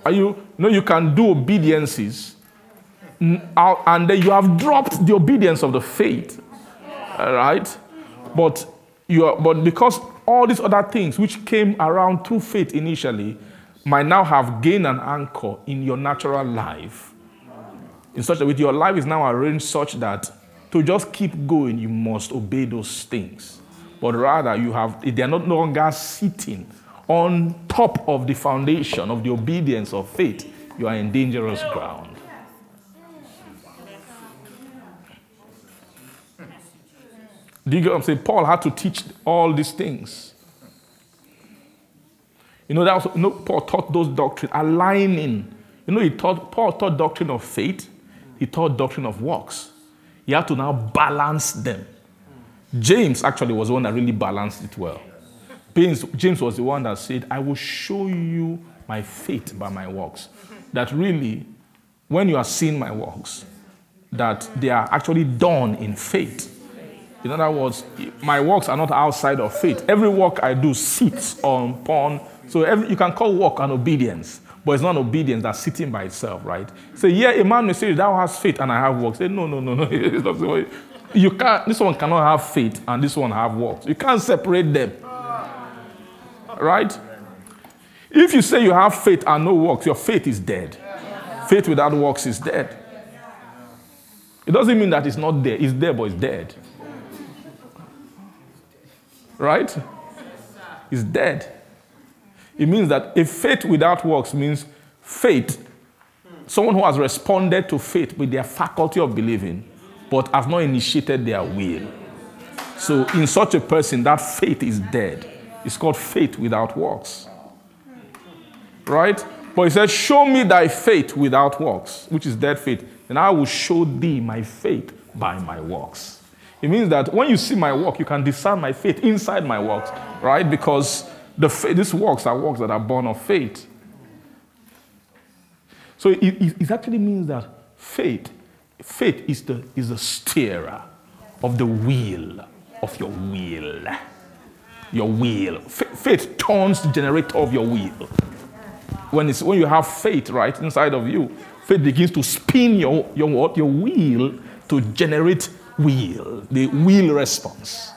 Are you, know, you can do obediences and then you have dropped the obedience of the faith. Right? But you are, but because all these other things which came around through faith initially might now have gained an anchor in your natural life. In such a way, your life is now arranged such that to just keep going, you must obey those things. But rather, you have they are not no longer sitting on top of the foundation of the obedience of faith. You are in dangerous ground. Do you get what I'm saying? Paul had to teach all these things. You know, that was, you know, Paul taught those doctrines, aligning. You know, he taught, Paul taught doctrine of faith, he taught doctrine of works. He had to now balance them. James actually was the one that really balanced it well. James, was the one that said, I will show you my faith by my works. That really, when you are seeing my works, that they are actually done in faith in other words, my works are not outside of faith. Every work I do sits on upon. So every, you can call work an obedience, but it's not obedience that's sitting by itself, right? Say, yeah, a man may say, Thou hast faith and I have works. Say, no, no, no, no. *laughs* you can't, this one cannot have faith and this one have works. You can't separate them. Right? If you say you have faith and no works, your faith is dead. Faith without works is dead. It doesn't mean that it's not there. It's there, but it's dead right? It's dead. It means that a faith without works means faith, someone who has responded to faith with their faculty of believing, but have not initiated their will. So, in such a person, that faith is dead. It's called faith without works. Right? But he says, Show me thy faith without works, which is dead faith, and I will show thee my faith by my works. It means that when you see my work, you can discern my faith inside my works, right? Because the these works are works that are born of faith. So it, it, it actually means that faith, faith is the, is the steerer of the wheel of your will. Your will. F- faith turns the generator of your will. When, it's, when you have faith right inside of you, faith begins to spin your, your, what? your wheel to generate will, the will response.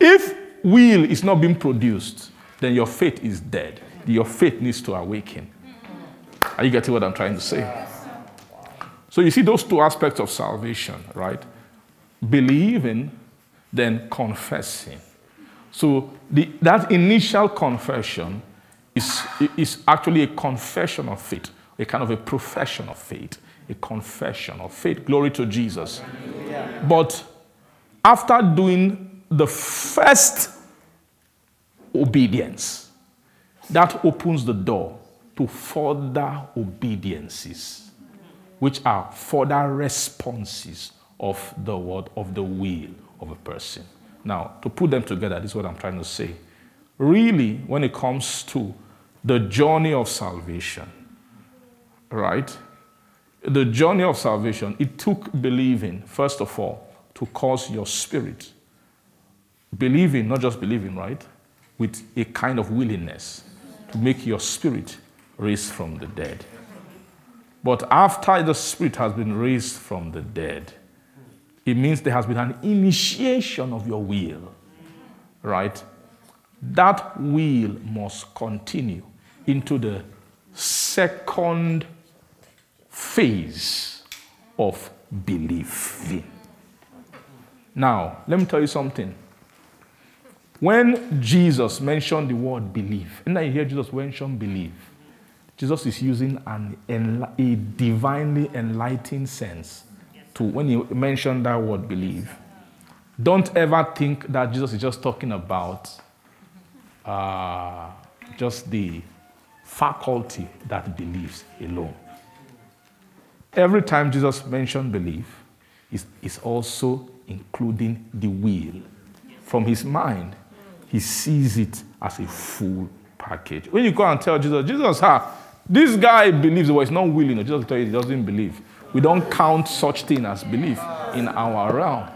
If will is not being produced, then your faith is dead. Your faith needs to awaken. Are you getting what I'm trying to say? So you see those two aspects of salvation, right? Believing, then confessing. So the, that initial confession is, is actually a confession of faith, a kind of a profession of faith, a confession of faith. Glory to Jesus. But after doing the first obedience, that opens the door to further obediences, which are further responses of the word of the will of a person. Now, to put them together, this is what I'm trying to say. Really, when it comes to the journey of salvation, right? The journey of salvation, it took believing, first of all, to cause your spirit. Believing, not just believing, right? With a kind of willingness to make your spirit raised from the dead. But after the spirit has been raised from the dead, it means there has been an initiation of your will, right? That will must continue into the second phase of believing. Now, let me tell you something. When Jesus mentioned the word believe, and I hear Jesus mention believe, Jesus is using an, a divinely enlightened sense to when he mentioned that word believe. Don't ever think that Jesus is just talking about uh, just the faculty that believes alone. Every time Jesus mentioned belief, is also including the will. From his mind, he sees it as a full package. When you go and tell Jesus, Jesus, ah, this guy believes, well, he's not willing. Jesus will tell you he doesn't believe. We don't count such thing as belief in our realm.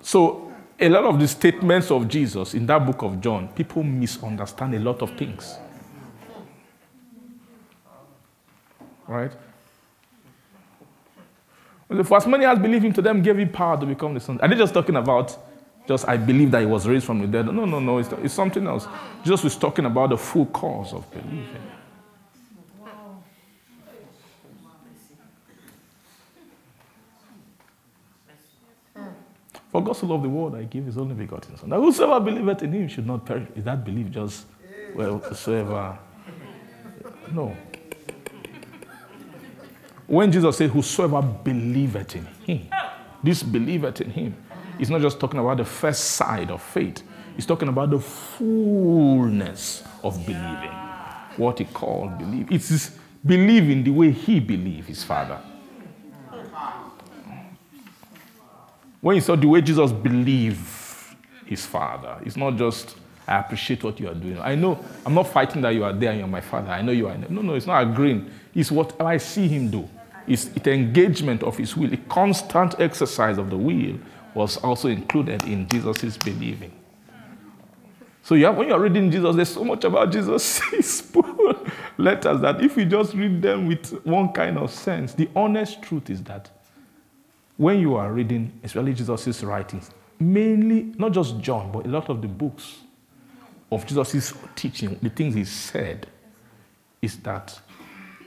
So, a lot of the statements of Jesus in that book of John, people misunderstand a lot of things. Right? For as many as believed him, to them gave him power to become the son. Are they just talking about just I believe that he was raised from the dead? No, no, no. It's, it's something else. Jesus was talking about the full cause of believing. For God so loved the world, I give his only begotten Son. That whosoever believeth in him should not perish. Is that belief just, well, whosoever? No. When Jesus said, Whosoever believeth in him, this believeth in him, he's not just talking about the first side of faith, he's talking about the fullness of believing. What he called believe. It's believing the way he believed his father. When you saw the way Jesus believed his father, it's not just I appreciate what you are doing. I know I'm not fighting that you are there and you're my father. I know you are. No, no, it's not agreeing. It's what I see him do It's, the engagement of his will, a constant exercise of the will was also included in Jesus' believing. So you have, when you're reading Jesus, there's so much about Jesus' *laughs* letters that if you just read them with one kind of sense, the honest truth is that when you are reading, especially Jesus' writings, mainly not just John, but a lot of the books of Jesus' teaching, the things he said, is that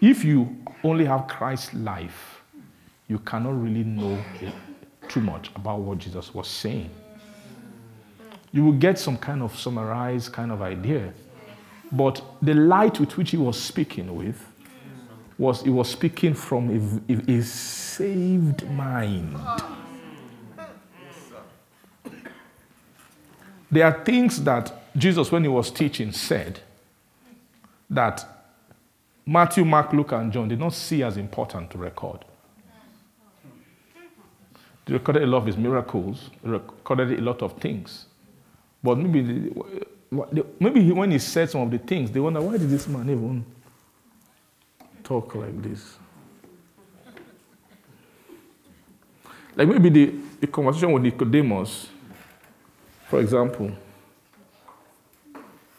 if you only have Christ's life, you cannot really know too much about what Jesus was saying. You will get some kind of summarized kind of idea. But the light with which he was speaking with was he was speaking from a, saved mind. There are things that Jesus, when he was teaching, said that Matthew, Mark, Luke, and John did not see as important to record. Recorded a lot of his miracles, recorded a lot of things. But maybe, maybe when he said some of the things, they wonder why did this man even talk like this? Like maybe the, the conversation with Nicodemus, for example,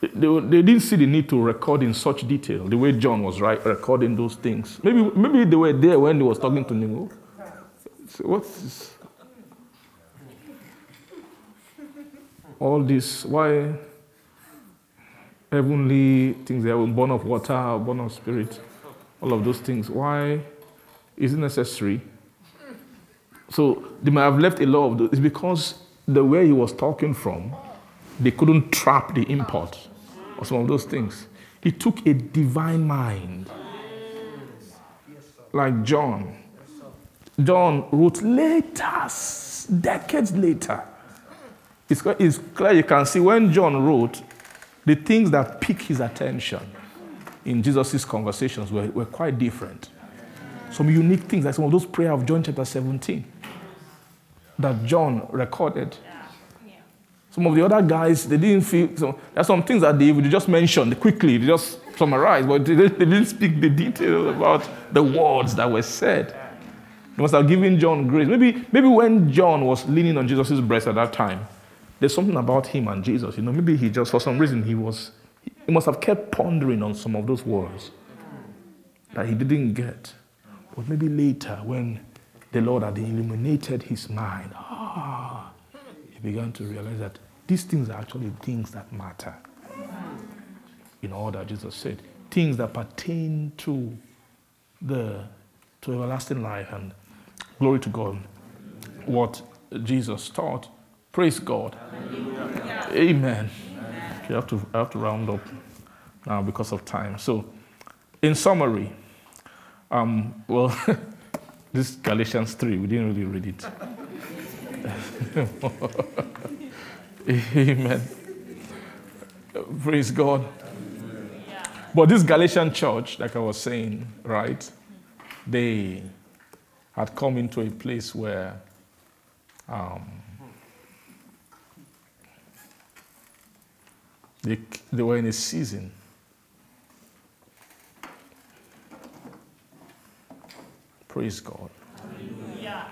they, they didn't see the need to record in such detail the way John was right, recording those things. Maybe, maybe they were there when he was talking to Nemo. So what's this? All this, why heavenly things, they are born of water, born of spirit, all of those things, why is it necessary? So they might have left a lot of those. It's because the way he was talking from, they couldn't trap the import of some of those things. He took a divine mind, like John. John wrote letters, decades later. It's, it's clear you can see when John wrote, the things that piqued his attention in Jesus' conversations were, were quite different. Some unique things, like some of those prayer of John chapter 17 that John recorded. Some of the other guys, they didn't feel, so there's some things that they, they just mentioned quickly, they just summarized, but they, they didn't speak the details about the words that were said. They must have given John grace. Maybe, maybe when John was leaning on Jesus' breast at that time, there's something about him and Jesus. You know, maybe he just, for some reason, he was, he must have kept pondering on some of those words that he didn't get. But maybe later, when the Lord had illuminated his mind, ah, he began to realize that these things are actually things that matter. In all that Jesus said, things that pertain to the to everlasting life and glory to God. What Jesus taught. Praise God. Amen. Amen. Okay, I have to I have to round up now because of time. So, in summary, um, well, *laughs* this Galatians 3, we didn't really read it. *laughs* Amen. Praise God. But this Galatian church, like I was saying, right, they had come into a place where um, they, they were in a season Praise God. Hallelujah.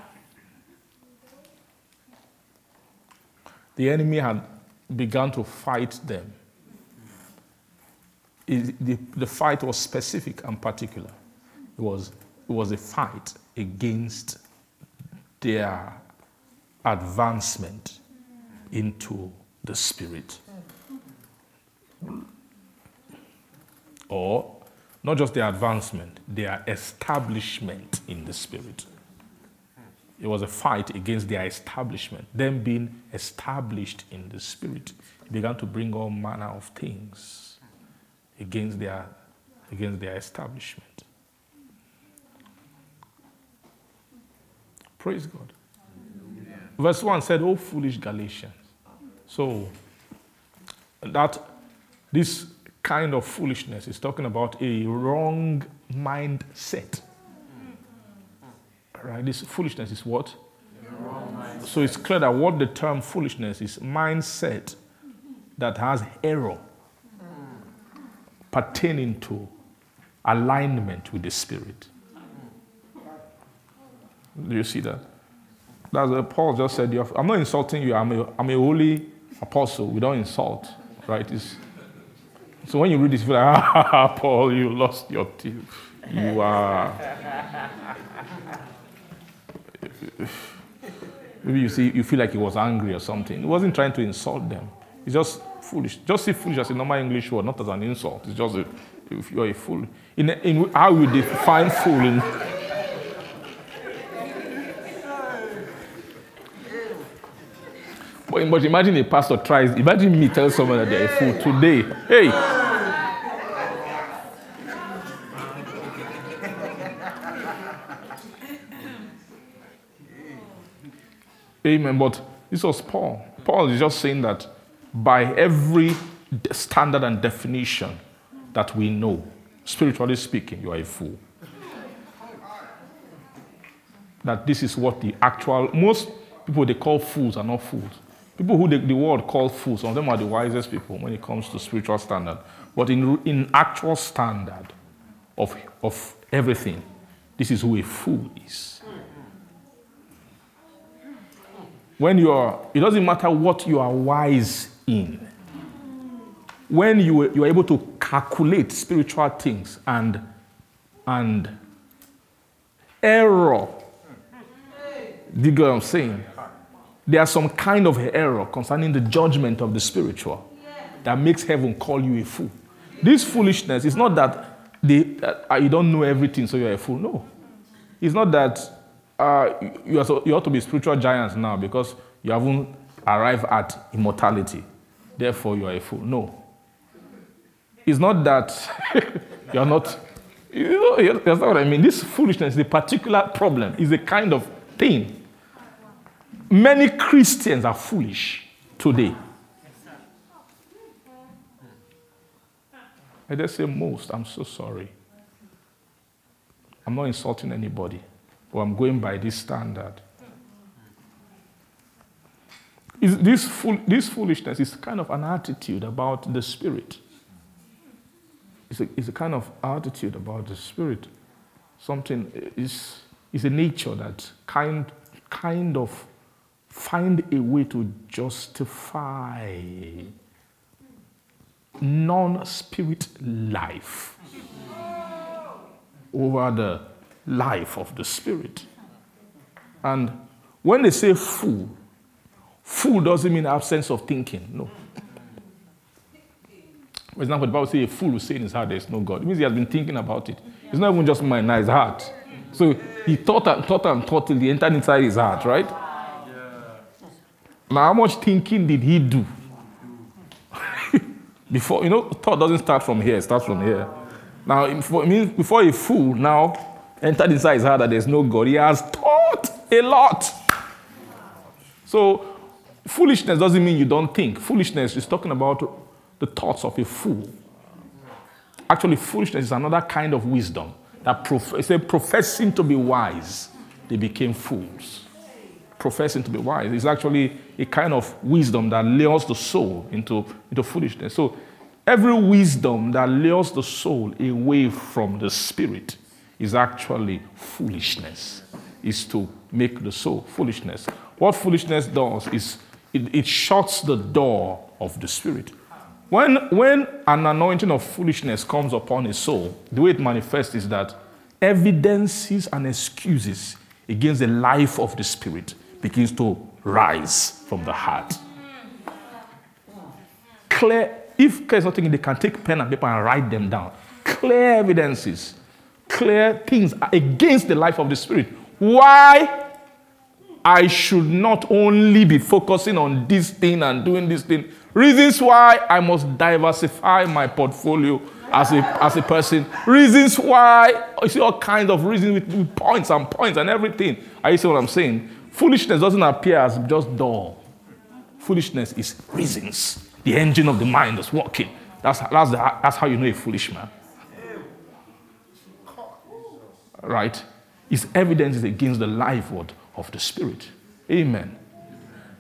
The enemy had begun to fight them. It, the, the fight was specific and particular. It was, it was a fight against their advancement into the Spirit. Or not just their advancement, their establishment in the Spirit. It was a fight against their establishment, them being established in the Spirit. It began to bring all manner of things against their, against their establishment. Praise God. Verse 1 said, Oh, foolish Galatians. So, that this kind of foolishness is talking about a wrong mindset. Right? This foolishness is what? So it's clear that what the term foolishness is mindset that has error pertaining to alignment with the spirit. Do you see that? That's what Paul just said. I'm not insulting you. I'm a, I'm a holy apostle. We don't insult, right? It's, so when you read this, you feel like, *laughs* ah, Paul, you lost your teeth. You are. Maybe you see, you feel like he was angry or something. He wasn't trying to insult them. He's just foolish. Just see foolish as a normal English word, not as an insult. It's just a, if you're a fool. In, in how we define fool in, But, but imagine a pastor tries, imagine me tell someone that they're a fool today. Hey! Amen. But this was Paul. Paul is just saying that by every standard and definition that we know, spiritually speaking, you are a fool. That this is what the actual, most people they call fools are not fools. People who the, the world calls fools, some of them are the wisest people when it comes to spiritual standard. But in, in actual standard of, of everything, this is who a fool is. When you are, it doesn't matter what you are wise in. When you, you are able to calculate spiritual things and, and error, do you get what I'm saying? There's some kind of error concerning the judgment of the spiritual that makes heaven call you a fool. This foolishness is not that, they, that uh, you don't know everything, so you're a fool. No. It's not that uh, you, so, you ought to be spiritual giants now because you haven't arrived at immortality. Therefore, you are a fool. No. It's not that *laughs* you're not. You know, that's not what I mean. This foolishness is a particular problem, it's a kind of thing. Many Christians are foolish today. I just say most. I'm so sorry. I'm not insulting anybody, but I'm going by this standard. Is this, fool, this foolishness is kind of an attitude about the spirit. It's a, it's a kind of attitude about the spirit. Something is, is a nature that kind, kind of find a way to justify non spirit life over the life of the spirit. And when they say fool, fool doesn't mean absence of thinking. No. For example, the Bible says a fool will say in his heart there's no God. It means he has been thinking about it. It's not even just my nice heart. So he thought and thought and thought till he entered inside his heart, right? Now, how much thinking did he do? *laughs* before, you know, thought doesn't start from here, it starts from here. Now, before a fool now entered inside his heart that there's no God, he has thought a lot. So, foolishness doesn't mean you don't think. Foolishness is talking about the thoughts of a fool. Actually, foolishness is another kind of wisdom that prof- say professing to be wise, they became fools. Professing to be wise is actually a kind of wisdom that lures the soul into, into foolishness. So, every wisdom that lures the soul away from the spirit is actually foolishness, is to make the soul foolishness. What foolishness does is it, it shuts the door of the spirit. When, when an anointing of foolishness comes upon a soul, the way it manifests is that evidences and excuses against the life of the spirit begins to rise from the heart. Clear, if there's nothing, they can take pen and paper and write them down. Clear evidences, clear things against the life of the spirit. Why I should not only be focusing on this thing and doing this thing. Reasons why I must diversify my portfolio as a, as a person. Reasons why, you see all kinds of reasons with, with points and points and everything. Are you see what I'm saying? Foolishness doesn't appear as just dull. Foolishness is reasons. The engine of the mind is working. That's, that's, the, that's how you know a foolish man. Right? It's evidence against the life word of the Spirit. Amen.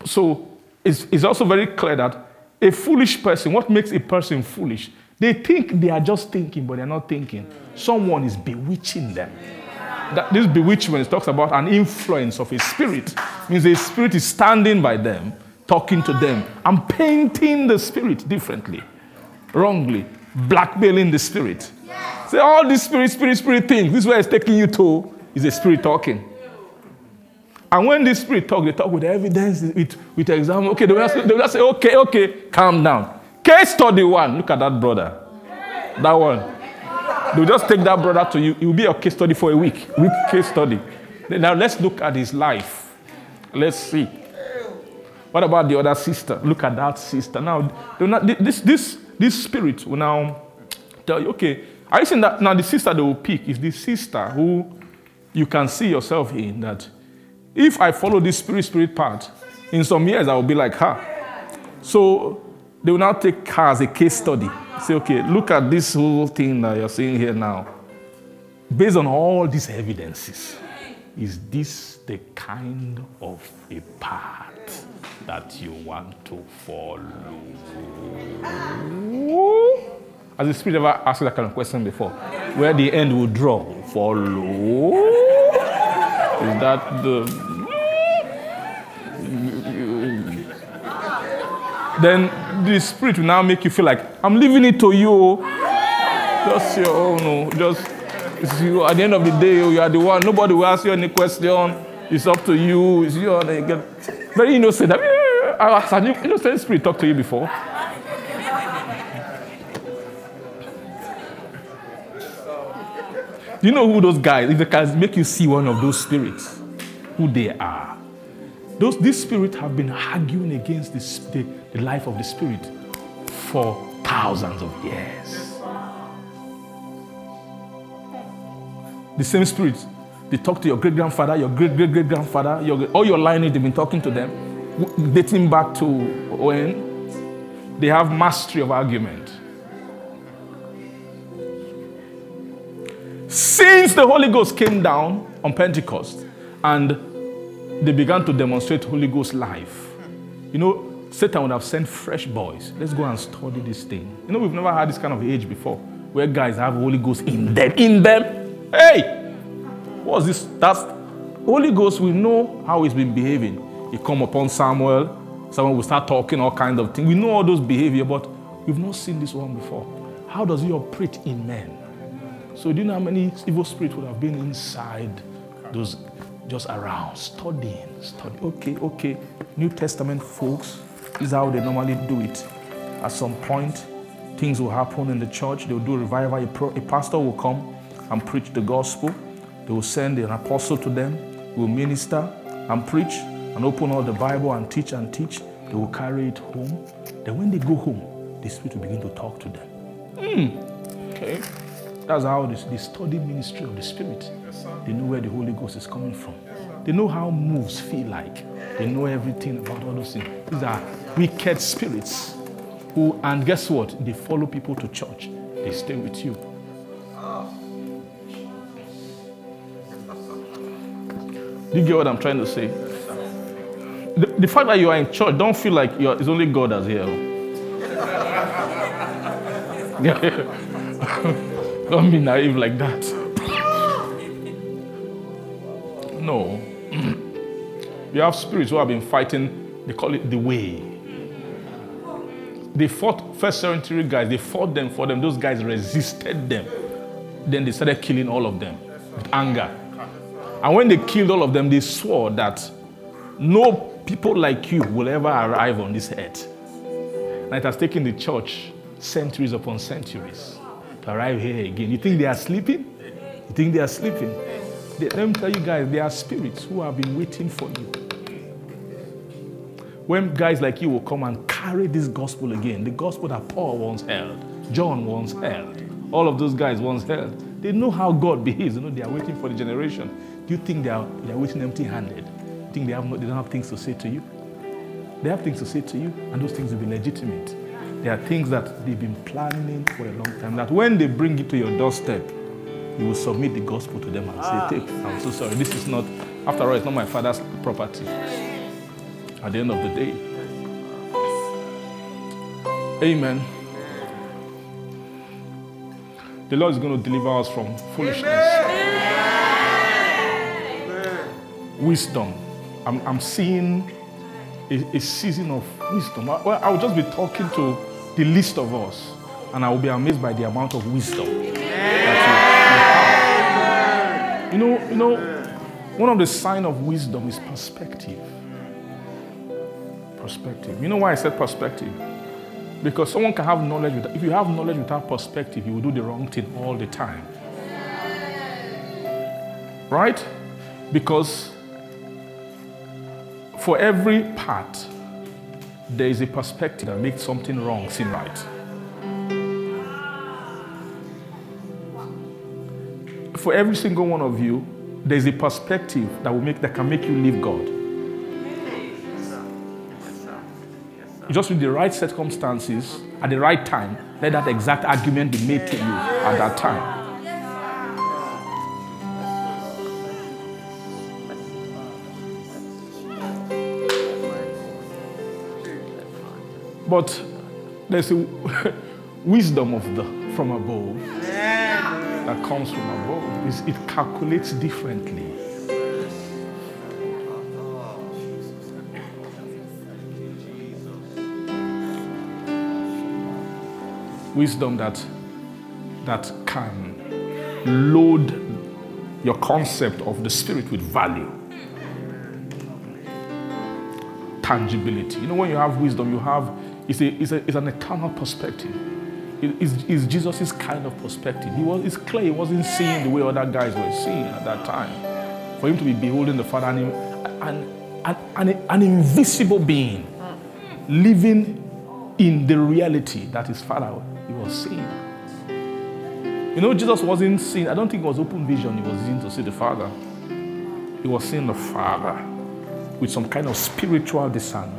So it's, it's also very clear that a foolish person, what makes a person foolish? They think they are just thinking, but they're not thinking. Someone is bewitching them. That this bewitchment talks about an influence of a spirit. It means a spirit is standing by them, talking to them, and painting the spirit differently, wrongly, blackmailing the spirit. Say all these spirit, spirit, spirit things. This is where it's taking you to is a spirit talking. And when the spirit talk, they talk with evidence, with, with example. Okay, they will, say, they will say, okay, okay, calm down. Case study one. Look at that brother. That one. They'll just take that brother to you. It will be a case study for a week. Week case study. Now let's look at his life. Let's see. What about the other sister? Look at that sister. Now, not, this, this, this spirit will now tell you, okay, are you saying that now the sister they will pick is the sister who you can see yourself in that if I follow this spirit spirit path, in some years I will be like her. So they will now take her as a case study. Say, okay, look at this whole thing that you're seeing here now. Based on all these evidences, is this the kind of a path that you want to follow? Has the Spirit ever asked that kind of question before? Where the end will draw? Follow? Is that the. Then the Spirit will now make you feel like, I'm leaving it to you. Just your own. Oh, just you, at the end of the day, oh, you are the one. Nobody will ask you any question. It's up to you. It's you. And you get very innocent. Have you, has innocent spirit talked to you before? Do you know who those guys, if they can make you see one of those spirits, who they are? Those, these spirits have been arguing against the, the life of the spirit for thousands of years. The same spirits, they talk to your great grandfather, your great great great grandfather, your, all your lineage, they've been talking to them, dating back to when they have mastery of argument. Since the Holy Ghost came down on Pentecost and they began to demonstrate Holy Ghost life, you know, Satan would have sent fresh boys. Let's go and study this thing. You know, we've never had this kind of age before where guys have Holy Ghost in them. In them. Hey! What's this? That's Holy Ghost, we know how he's been behaving. He come upon Samuel, someone will start talking all kinds of things. We know all those behavior, but we've not seen this one before. How does he operate in men? So do you know how many evil spirits would have been inside those just around, studying, studying. Okay, okay. New Testament folks, is how they normally do it. At some point, things will happen in the church. They'll do a revival. A, pastor will come and preach the gospel. They will send an apostle to them, will minister and preach and open all the Bible and teach and teach. They will carry it home. Then when they go home, the Spirit will begin to talk to them. Hmm. Okay. That's how this, the study ministry of the Spirit. They know where the Holy Ghost is coming from. They know how moves feel like. They know everything about all those things. These are wicked spirits who, and guess what? They follow people to church. They stay with you. Do you get what I'm trying to say? The, the fact that you are in church, don't feel like you're, it's only God that's here. *laughs* don't be naive like that. No. *clears throat* you have spirits who have been fighting, they call it the way. They fought first century guys, they fought them for them. Those guys resisted them. Then they started killing all of them with anger. And when they killed all of them, they swore that no people like you will ever arrive on this earth. And it has taken the church centuries upon centuries arrive here again. You think they are sleeping? You think they are sleeping? They, let me tell you guys, there are spirits who have been waiting for you. When guys like you will come and carry this gospel again, the gospel that Paul once held, John once held, all of those guys once held, they know how God behaves. You know, they are waiting for the generation. Do you think they are, they are waiting empty handed? Think they, have they don't have things to say to you? They have things to say to you, and those things will be legitimate. There are things that they've been planning for a long time. That when they bring it to your doorstep, you will submit the gospel to them and say, ah. Take, I'm so sorry. This is not, after all, it's not my father's property. At the end of the day. Amen. The Lord is going to deliver us from foolishness. Wisdom. I'm, I'm seeing a, a season of wisdom. I, well, I'll just be talking to the least of us, and I will be amazed by the amount of wisdom you. You know, you know, one of the signs of wisdom is perspective. Perspective. You know why I said perspective? Because someone can have knowledge without, if you have knowledge without perspective, you will do the wrong thing all the time. Right? Because for every part, there is a perspective that makes something wrong seem right. For every single one of you, there's a perspective that will make that can make you leave God. Just with the right circumstances at the right time, let that exact argument be made to you at that time. But there's a *laughs* wisdom of the from above that comes from above. It's, it calculates differently. Wisdom that that can load your concept of the spirit with value. tangibility. You know, when you have wisdom, you have it's, a, it's, a, it's an eternal perspective. It- It's, it's Jesus' kind of perspective. He was, it's clear he wasn't seeing the way other guys were seeing at that time. For him to be beholding the Father and, and, and, and an invisible being living in the reality that his Father he was seeing. You know, Jesus wasn't seeing, I don't think it was open vision he was seeing to see the Father. He was seeing the Father with some kind of spiritual discernment.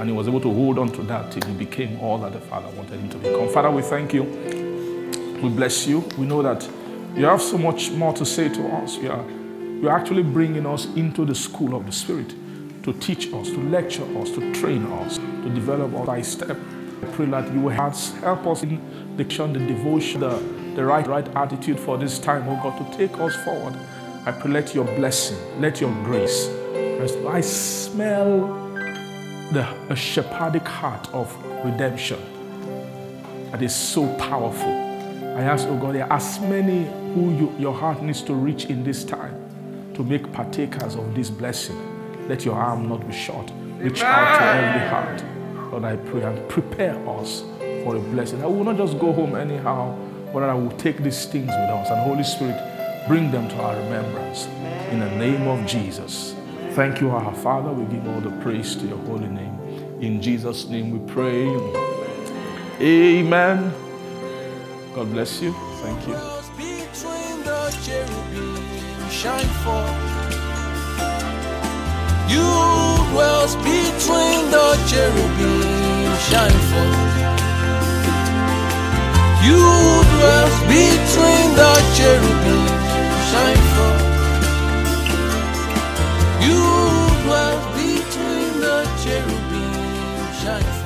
And he was able to hold on to that till he became all that the Father wanted him to become. Father, we thank you. We bless you. We know that you have so much more to say to us. You are, you are actually bringing us into the school of the Spirit to teach us, to lecture us, to train us, to develop us by step. I pray that you will help us in the the devotion, the, the right, right attitude for this time, oh God, to take us forward. I pray, let your blessing, let your grace. I smell the a shepherdic heart of redemption that is so powerful. I ask, oh God, there are as many who you, your heart needs to reach in this time to make partakers of this blessing. Let your arm not be short. Reach out to every heart. Lord, I pray and prepare us for a blessing. I will not just go home anyhow, but I will take these things with us. And Holy Spirit, bring them to our remembrance. In the name of Jesus. Thank you, our Father. We give all the praise to your holy name. In Jesus' name we pray. Amen. God bless you. Thank you. forth. You dwells between the cherubim shine forth. You dwells between the cherubim shine querubim já